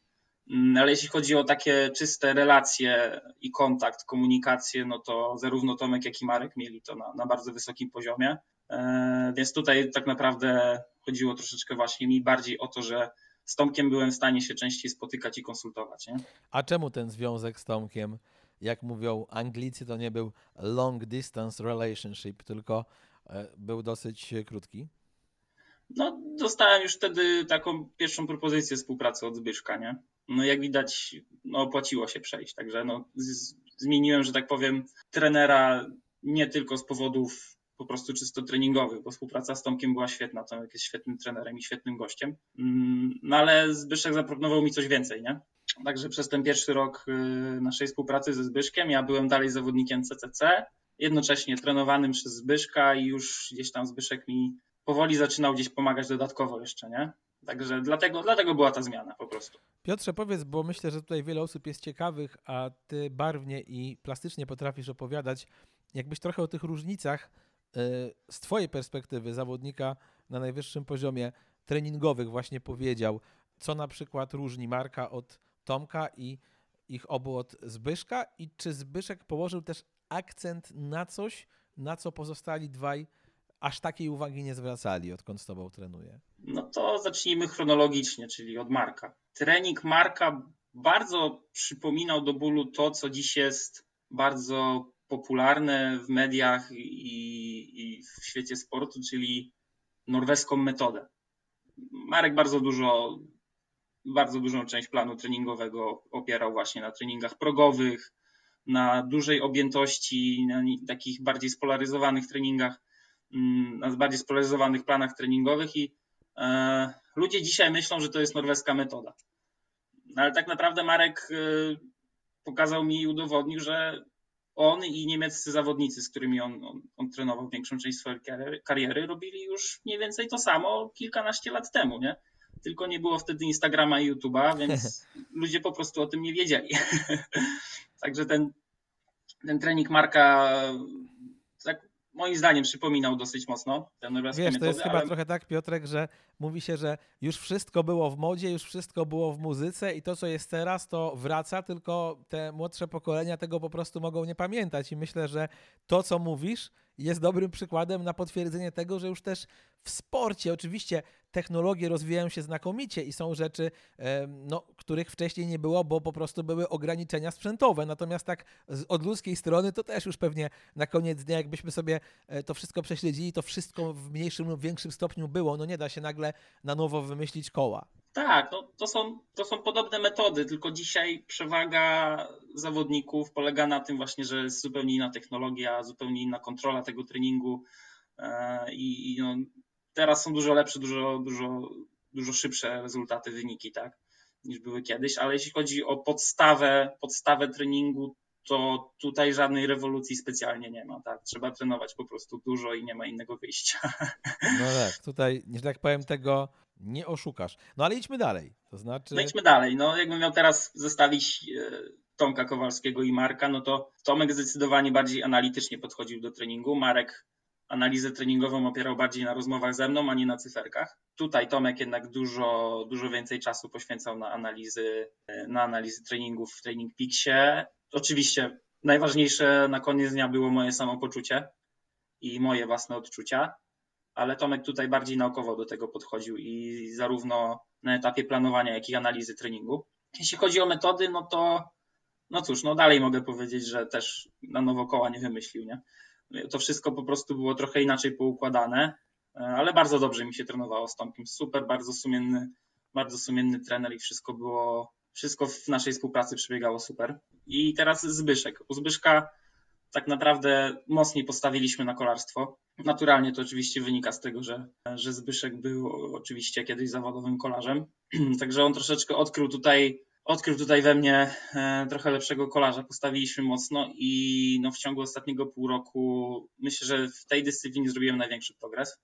Mm, ale jeśli chodzi o takie czyste relacje i kontakt, komunikację, no to zarówno Tomek, jak i Marek mieli to na, na bardzo wysokim poziomie. E, więc tutaj tak naprawdę chodziło troszeczkę właśnie mi bardziej o to, że z Tomkiem byłem w stanie się częściej spotykać i konsultować. Nie? A czemu ten związek z Tomkiem, jak mówią Anglicy, to nie był long distance relationship, tylko e, był dosyć krótki? No, dostałem już wtedy taką pierwszą propozycję współpracy od Zbyszka, nie? No jak widać, no opłaciło się przejść, także no, z, zmieniłem, że tak powiem, trenera nie tylko z powodów po prostu czysto treningowych, bo współpraca z Tomkiem była świetna, Tomek jest świetnym trenerem i świetnym gościem, mm, no ale Zbyszek zaproponował mi coś więcej, nie? Także przez ten pierwszy rok y, naszej współpracy ze Zbyszkiem ja byłem dalej zawodnikiem CCC, jednocześnie trenowanym przez Zbyszka i już gdzieś tam Zbyszek mi powoli zaczynał gdzieś pomagać dodatkowo jeszcze, nie? Także dlatego, dlatego była ta zmiana po prostu. Piotrze, powiedz, bo myślę, że tutaj wiele osób jest ciekawych, a ty barwnie i plastycznie potrafisz opowiadać, jakbyś trochę o tych różnicach e, z twojej perspektywy zawodnika na najwyższym poziomie treningowych właśnie powiedział, co na przykład różni Marka od Tomka i ich obu od Zbyszka i czy Zbyszek położył też akcent na coś, na co pozostali dwaj aż takiej uwagi nie zwracali, odkąd z tobą trenuje? No to zacznijmy chronologicznie, czyli od Marka. Trening Marka bardzo przypominał do bólu to, co dziś jest bardzo popularne w mediach i, i w świecie sportu, czyli norweską metodę. Marek bardzo dużo, bardzo dużą część planu treningowego opierał właśnie na treningach progowych, na dużej objętości, na takich bardziej spolaryzowanych treningach na bardziej spolaryzowanych planach treningowych i e, ludzie dzisiaj myślą, że to jest norweska metoda. No, ale tak naprawdę Marek e, pokazał mi i udowodnił, że on i niemieccy zawodnicy, z którymi on, on, on, trenował większą część swojej kariery, robili już mniej więcej to samo kilkanaście lat temu, nie? Tylko nie było wtedy Instagrama i YouTube'a, więc ludzie po prostu o tym nie wiedzieli. Także ten, ten trening Marka tak moim zdaniem przypominał dosyć mocno ten norweskie Wiesz, to jest ale... chyba trochę tak, Piotrek, że mówi się, że już wszystko było w modzie, już wszystko było w muzyce i to, co jest teraz, to wraca, tylko te młodsze pokolenia tego po prostu mogą nie pamiętać. I myślę, że to, co mówisz, jest dobrym przykładem na potwierdzenie tego, że już też w sporcie oczywiście technologie rozwijają się znakomicie i są rzeczy, no, których wcześniej nie było, bo po prostu były ograniczenia sprzętowe. Natomiast tak od ludzkiej strony to też już pewnie na koniec dnia, jakbyśmy sobie e, to wszystko prześledzili, to wszystko w mniejszym lub większym stopniu było. No nie da się nagle na nowo wymyślić koła. Tak, no, to, są, to są podobne metody, tylko dzisiaj przewaga zawodników polega na tym właśnie, że jest zupełnie inna technologia, zupełnie inna kontrola tego treningu e, i, i no, teraz są dużo lepsze, dużo, dużo, dużo szybsze rezultaty, wyniki, tak, niż były kiedyś, ale jeśli chodzi o podstawę, podstawę treningu, to tutaj żadnej rewolucji specjalnie nie ma, tak, trzeba trenować po prostu dużo i nie ma innego wyjścia. No tak, tutaj, że tak powiem, tego nie oszukasz. No ale idźmy dalej. To znaczy. No idźmy dalej. No, jakbym miał teraz zestawić e, Tomka Kowalskiego i Marka, no to Tomek zdecydowanie bardziej analitycznie podchodził do treningu. Marek analizę treningową opierał bardziej na rozmowach ze mną, a nie na cyferkach. Tutaj Tomek jednak dużo, dużo więcej czasu poświęcał na analizy, e, na analizy treningów w Training Peaksie. Oczywiście najważniejsze na koniec dnia było moje samopoczucie i moje własne odczucia ale Tomek tutaj bardziej naukowo do tego podchodził i zarówno na etapie planowania, jak i analizy treningu. Jeśli chodzi o metody, no to no cóż, no dalej mogę powiedzieć, że też na nowo koła nie wymyślił, nie? To wszystko po prostu było trochę inaczej poukładane, ale bardzo dobrze mi się trenowało z Tomkiem. Super, bardzo sumienny, bardzo sumienny trener i wszystko było, wszystko w naszej współpracy przebiegało super. I teraz Zbyszek. U Zbyszka tak naprawdę mocniej postawiliśmy na kolarstwo. Naturalnie to oczywiście wynika z tego, że, że Zbyszek był oczywiście kiedyś zawodowym kolarzem, także on troszeczkę odkrył tutaj, odkrył tutaj we mnie e, trochę lepszego kolarza. Postawiliśmy mocno i no w ciągu ostatniego pół roku myślę, że w tej dyscyplinie zrobiłem największy progres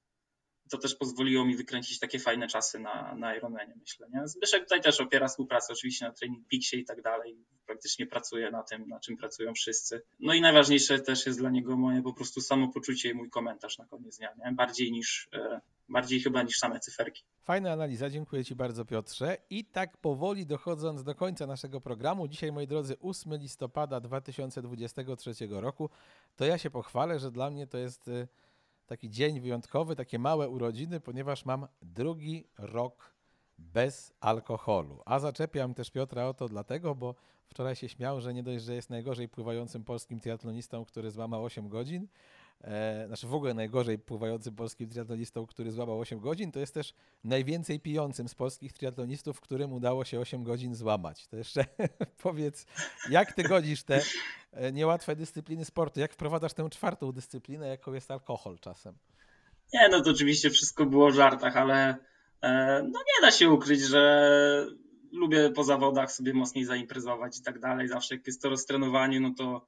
to też pozwoliło mi wykręcić takie fajne czasy na, na Ironmanie, myślę. Nie? Zbyszek tutaj też opiera współpracę oczywiście na Training Peaksie i tak dalej. Praktycznie pracuje na tym, na czym pracują wszyscy. No i najważniejsze też jest dla niego moje po prostu samopoczucie i mój komentarz na koniec dnia, nie? Bardziej niż, e, bardziej chyba niż same cyferki. Fajna analiza, dziękuję Ci bardzo Piotrze. I tak powoli dochodząc do końca naszego programu, dzisiaj moi drodzy 8 listopada 2023 roku, to ja się pochwalę, że dla mnie to jest e, taki dzień wyjątkowy, takie małe urodziny, ponieważ mam drugi rok bez alkoholu. A zaczepiam też Piotra o to dlatego, bo wczoraj się śmiał, że nie dość, że jest najgorzej pływającym polskim triatlonistą, który złamał 8 godzin, e, znaczy w ogóle najgorzej pływającym polskim triatlonistą, który złamał 8 godzin, to jest też najwięcej pijącym z polskich triatlonistów, którym udało się 8 godzin złamać. To jeszcze powiedz, jak ty godzisz te E, niełatwe dyscypliny sportu. Jak wprowadzasz tę czwartą dyscyplinę, jaką jest alkohol czasem? Nie, no to oczywiście wszystko było w żartach, ale e, no nie da się ukryć, że lubię po zawodach sobie mocniej zaimprezować i tak dalej. Zawsze jak jest to roztrenowanie, no to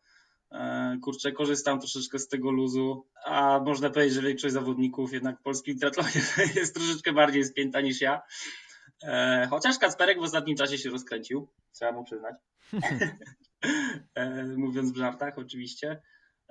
kurczę, korzystam troszeczkę z tego luzu, a można powiedzieć, że większość zawodników jednak w polskim triatlonie jest troszeczkę bardziej spięta niż ja. Chociaż Kacperek w ostatnim czasie się rozkręcił, trzeba mu przyznać. E, mówiąc w żartach oczywiście.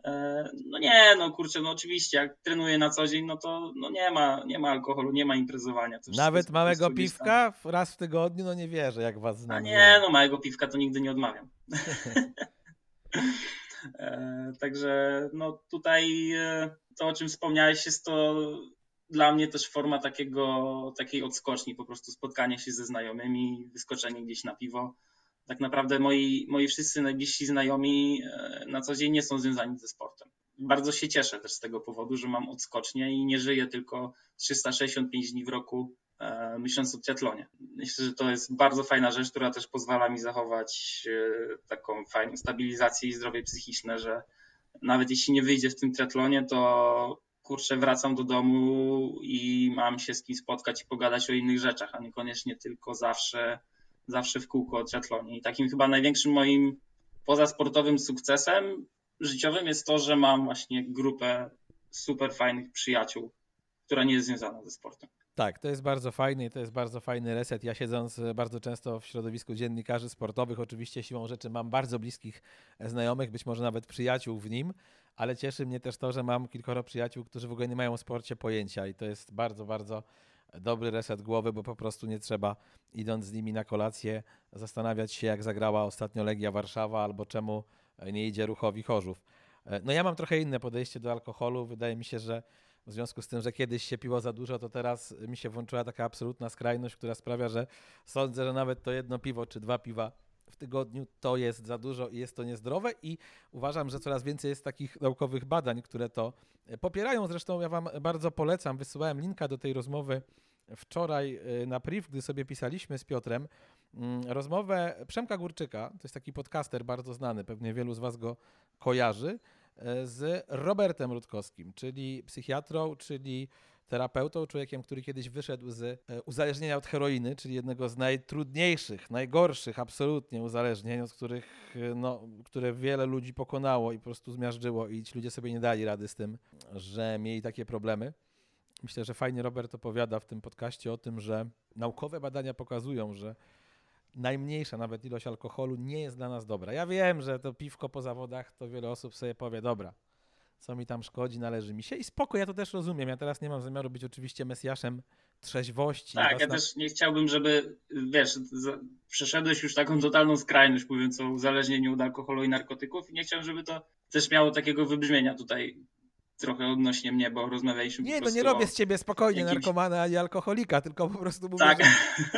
E, no nie, no kurczę, no oczywiście, jak trenuję na co dzień, no to no nie, ma, nie ma alkoholu, nie ma imprezowania. Nawet małego piwka raz w tygodniu, no nie wierzę, jak was znam. A nie, no małego piwka to nigdy nie odmawiam. e, także no tutaj e, to, o czym wspomniałeś, jest to dla mnie też forma takiego, takiej odskoczni, po prostu spotkanie się ze znajomymi, wyskoczenie gdzieś na piwo tak naprawdę moi, moi wszyscy najbliżsi znajomi e, na co dzień nie są związani ze sportem. Bardzo się cieszę też z tego powodu, że mam odskocznie i nie żyję tylko 365 dni w roku myśląc o triatlonie. Myślę, że to jest bardzo fajna rzecz, która też pozwala mi zachować e, taką fajną stabilizację i zdrowie psychiczne, że nawet jeśli nie wyjdzie w tym triatlonie, to kurczę, wracam do domu i mam się z kim spotkać i pogadać o innych rzeczach, a niekoniecznie tylko zawsze zawsze w kółko o triatlonie. I takim chyba największym moim pozasportowym sukcesem życiowym jest to, że mam właśnie grupę super fajnych przyjaciół, która nie jest związana ze sportem. Tak, to jest bardzo fajny to jest bardzo fajny reset. Ja siedząc bardzo często w środowisku dziennikarzy sportowych, oczywiście siłą rzeczy mam bardzo bliskich znajomych, być może nawet przyjaciół w nim, ale cieszy mnie też to, że mam kilkoro przyjaciół, którzy w ogóle nie mają o sporcie pojęcia i to jest bardzo, bardzo dobry reset głowy, bo po prostu nie trzeba, idąc z nimi na kolację, zastanawiać się, jak zagrała ostatnio Legia Warszawa albo czemu nie idzie ruchowi Chorzów. E, no ja mam trochę inne podejście do alkoholu. Wydaje mi się, że w związku z tym, że kiedyś się piło za dużo, to teraz mi się włączyła taka absolutna skrajność, która sprawia, że sądzę, że nawet to jedno piwo czy dwa piwa w tygodniu to jest za dużo i jest to niezdrowe i uważam, że coraz więcej jest takich naukowych badań, które to popierają. Zresztą ja wam bardzo polecam, wysyłałem linka do tej rozmowy wczoraj y, na priv, gdy sobie pisaliśmy z Piotrem, mm, rozmowę Przemka Górczyka, to jest taki podcaster bardzo znany, pewnie wielu z was go kojarzy, z Robertem Rutkowskim, czyli psychiatrą, czyli terapeutą, człowiekiem, który kiedyś wyszedł z e, uzależnienia od heroiny, czyli jednego z najtrudniejszych, najgorszych absolutnie uzależnień, od których, e, no, które wiele ludzi pokonało i po prostu zmiażdżyło i ci ludzie sobie nie dali rady z tym, że mieli takie problemy. Myślę, że fajnie Robert opowiada w tym podcaście o tym, że naukowe badania pokazują, że najmniejsza nawet ilość alkoholu nie jest dla nas dobra. Ja wiem, że to piwko po zawodach, to wiele osób sobie powie, dobra, co mi tam szkodzi, należy mi się. I spoko, ja to też rozumiem. Ja teraz nie mam zamiaru być oczywiście mesjaszem trzeźwości. Tak, ja na... też nie chciałbym, żeby, wiesz, przeszedłeś już taką totalną skrajność, mówiąc o uzależnieniu od alkoholu i narkotyków i nie chciałbym, żeby to też miało takiego wybrzmienia tutaj trochę odnośnie mnie, bo rozmawialiśmy Nie, no nie robię z ciebie spokojnie jakimś... narkomana ani alkoholika, tylko po prostu mówię, tak.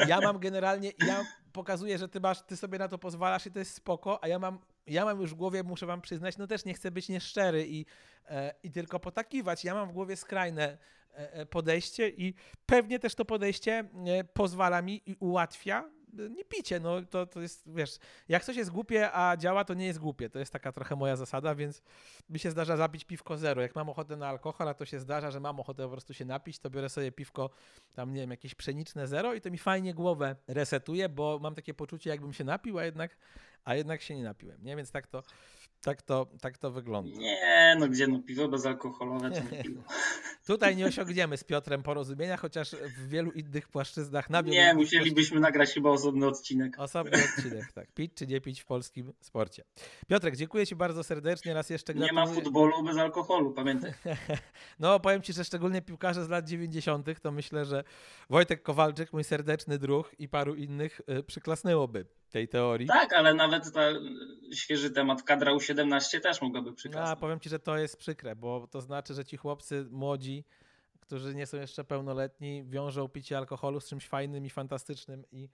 ja mam generalnie, ja pokazuję, że ty masz, ty sobie na to pozwalasz i to jest spoko, a ja mam, ja mam już w głowie, muszę wam przyznać, no też nie chcę być nieszczery i, e, i tylko potakiwać. Ja mam w głowie skrajne e, e podejście i pewnie też to podejście e, pozwala mi i ułatwia nie picie, no to, to jest, wiesz, jak coś jest głupie, a działa, to nie jest głupie. To jest taka trochę moja zasada, więc mi się zdarza zapić piwko zero. Jak mam ochotę na alkohol, a to się zdarza, że mam ochotę po prostu się napić, to biorę sobie piwko tam, nie wiem, jakieś pszeniczne zero i to mi fajnie głowę resetuje, bo mam takie poczucie, jakbym się napił, a jednak, a jednak się nie napiłem, nie? Więc tak to, tak to, tak to wygląda. Nie, no gdzie no piwo bezalkoholowe to nie piwo. Tutaj nie osiągniemy z Piotrem porozumienia, chociaż w wielu innych płaszczyznach na Nie, musielibyśmy nagrać chyba osobny odcinek. Osobny odcinek, tak. Pić czy nie pić w polskim sporcie. Piotrek, dziękuję Ci bardzo serdecznie. Raz jeszcze gratuluję. Nie ma futbolu bez alkoholu, pamiętaj. no, powiem Ci, że szczególnie piłkarze z lat 90. to myślę, że Wojtek Kowalczyk, mój serdeczny druh i paru innych y, przyklasnęłoby tej teorii. Tak, ale nawet ta świeży temat kadra U17 też mogłaby przyklasnąć. A powiem Ci, że to jest przykre, bo to znaczy, że ci chłopcy młodzi, którzy nie są jeszcze pełnoletni, wiążą picie alkoholu z czymś fajnym i fantastycznym i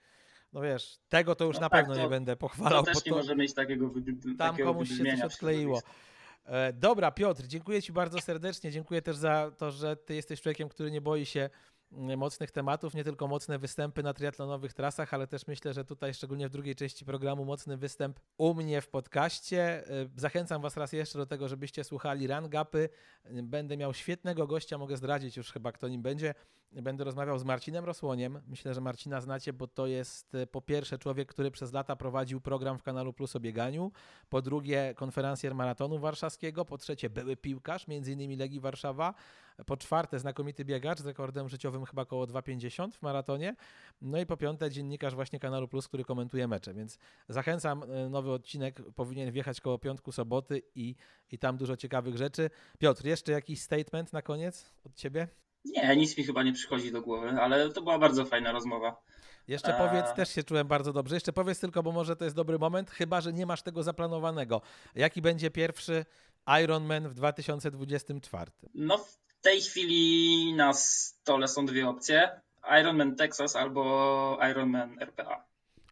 no wiesz, tego to już no na tak, pewno to, nie będę pochwalał. To też nie to, może mieć takiego Tam takiego komuś się coś odkleiło. E, dobra, Piotr, dziękuję Ci bardzo serdecznie. Dziękuję też za to, że Ty jesteś człowiekiem, który nie boi się mocnych tematów, nie tylko mocne występy na triatlonowych trasach, ale też myślę, że tutaj szczególnie w drugiej części programu mocny występ u mnie w podcaście. E, zachęcam Was raz jeszcze do tego, żebyście słuchali Rangapy. Będę miał świetnego gościa, mogę zdradzić już chyba kto nim będzie. Będę rozmawiał z Marcinem Rosłoniem. Myślę, że Marcina znacie, bo to jest e, po pierwsze człowiek, który przez lata prowadził program w Kanalu Plus o bieganiu, po drugie konferencjer maratonu warszawskiego, po trzecie były piłkarz, innymi Legii Warszawa, po czwarte znakomity biegacz z rekordem życiowym chyba około 2,50 w maratonie, no i po piąte dziennikarz właśnie Kanalu Plus, który komentuje mecze, więc zachęcam, e, nowy odcinek powinien wjechać koło piątku, soboty i, i tam dużo ciekawych rzeczy. Piotr, jeszcze jakiś statement na koniec od Ciebie? Nie, nic mi chyba nie przychodzi do głowy, ale to była bardzo fajna rozmowa. Jeszcze powiedz, A... też się czułem bardzo dobrze. Jeszcze powiedz tylko, bo może to jest dobry moment, chyba że nie masz tego zaplanowanego. Jaki będzie pierwszy Ironman w 2024? No, w tej chwili na stole są dwie opcje: Ironman Texas albo Ironman RPA.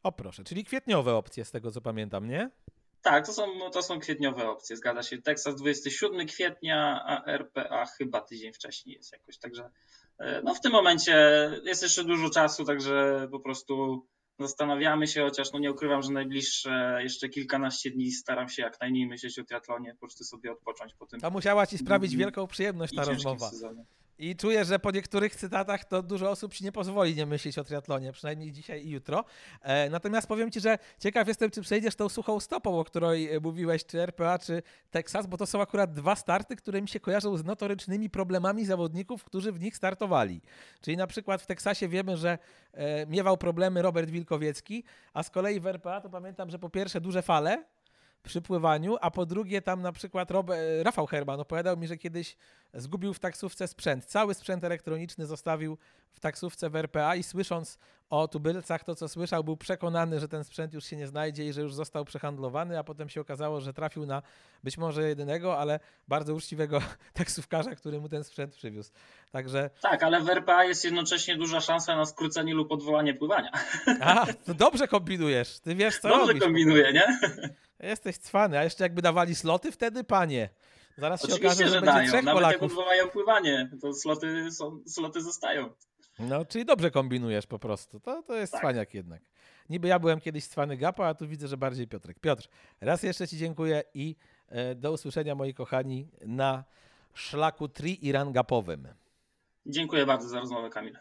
O proszę, czyli kwietniowe opcje z tego co pamiętam, nie? Tak, to są, no, to są kwietniowe opcje, zgadza się. Texas 27 kwietnia, a RPA chyba tydzień wcześniej jest jakoś, także e, no w tym momencie jest jeszcze dużo czasu, także po prostu zastanawiamy się, chociaż no nie ukrywam, że najbliższe jeszcze kilkanaście dni staram się jak najmniej myśleć o triatlonie, po prostu sobie odpocząć po tym. To musiała ci sprawić wielką przyjemność ta rozmowa. Sezonie. I czuję, że po niektórych cytatach to dużo osób ci nie pozwoli nie myśleć o triatlonie, przynajmniej dzisiaj i jutro. E, natomiast powiem ci, że ciekaw jestem, czy przejdziesz tą suchą stopą, o której e, mówiłeś, czy RPA, czy Texas, bo to są akurat dwa starty, które mi się kojarzą z notorycznymi problemami zawodników, którzy w nich startowali. Czyli na przykład w Teksasie wiemy, że e, miewał problemy Robert Wilkowiecki, a z kolei w RPA to pamiętam, że po pierwsze duże fale, przy pływaniu, a po drugie tam na przykład Rob, e, Rafał Herman opowiadał mi, że kiedyś zgubił w taksówce sprzęt. Cały sprzęt elektroniczny zostawił w taksówce w RPA i słysząc o tubylcach to, co słyszał, był przekonany, że ten sprzęt już się nie znajdzie i że już został przehandlowany, a potem się okazało, że trafił na być może jedynego, ale bardzo uczciwego taksówkarza, który mu ten sprzęt przywiózł. Także... Tak, ale w RPA jest jednocześnie duża szansa na skrócenie lub odwołanie pływania. A, to dobrze kombinujesz. Ty wiesz, co Dobrze robisz. kombinuję, nie? Jesteś cwany, a jeszcze jakby dawali sloty wtedy, panie. Zaraz się Oczywiście, okaże, że, że będzie dają. trzech Nawet jak Polaków. odwołają pływanie, to sloty, są, sloty zostają. No, czyli dobrze kombinujesz po prostu. To, to jest Tak. cwaniak jednak. Niby ja byłem kiedyś cwany gapa, a tu widzę, że bardziej Piotrek. Piotr, raz jeszcze Ci dziękuję i e, do usłyszenia, moi kochani, na szlaku tri i rangapowym. Dziękuję bardzo za rozmowę, Kamil.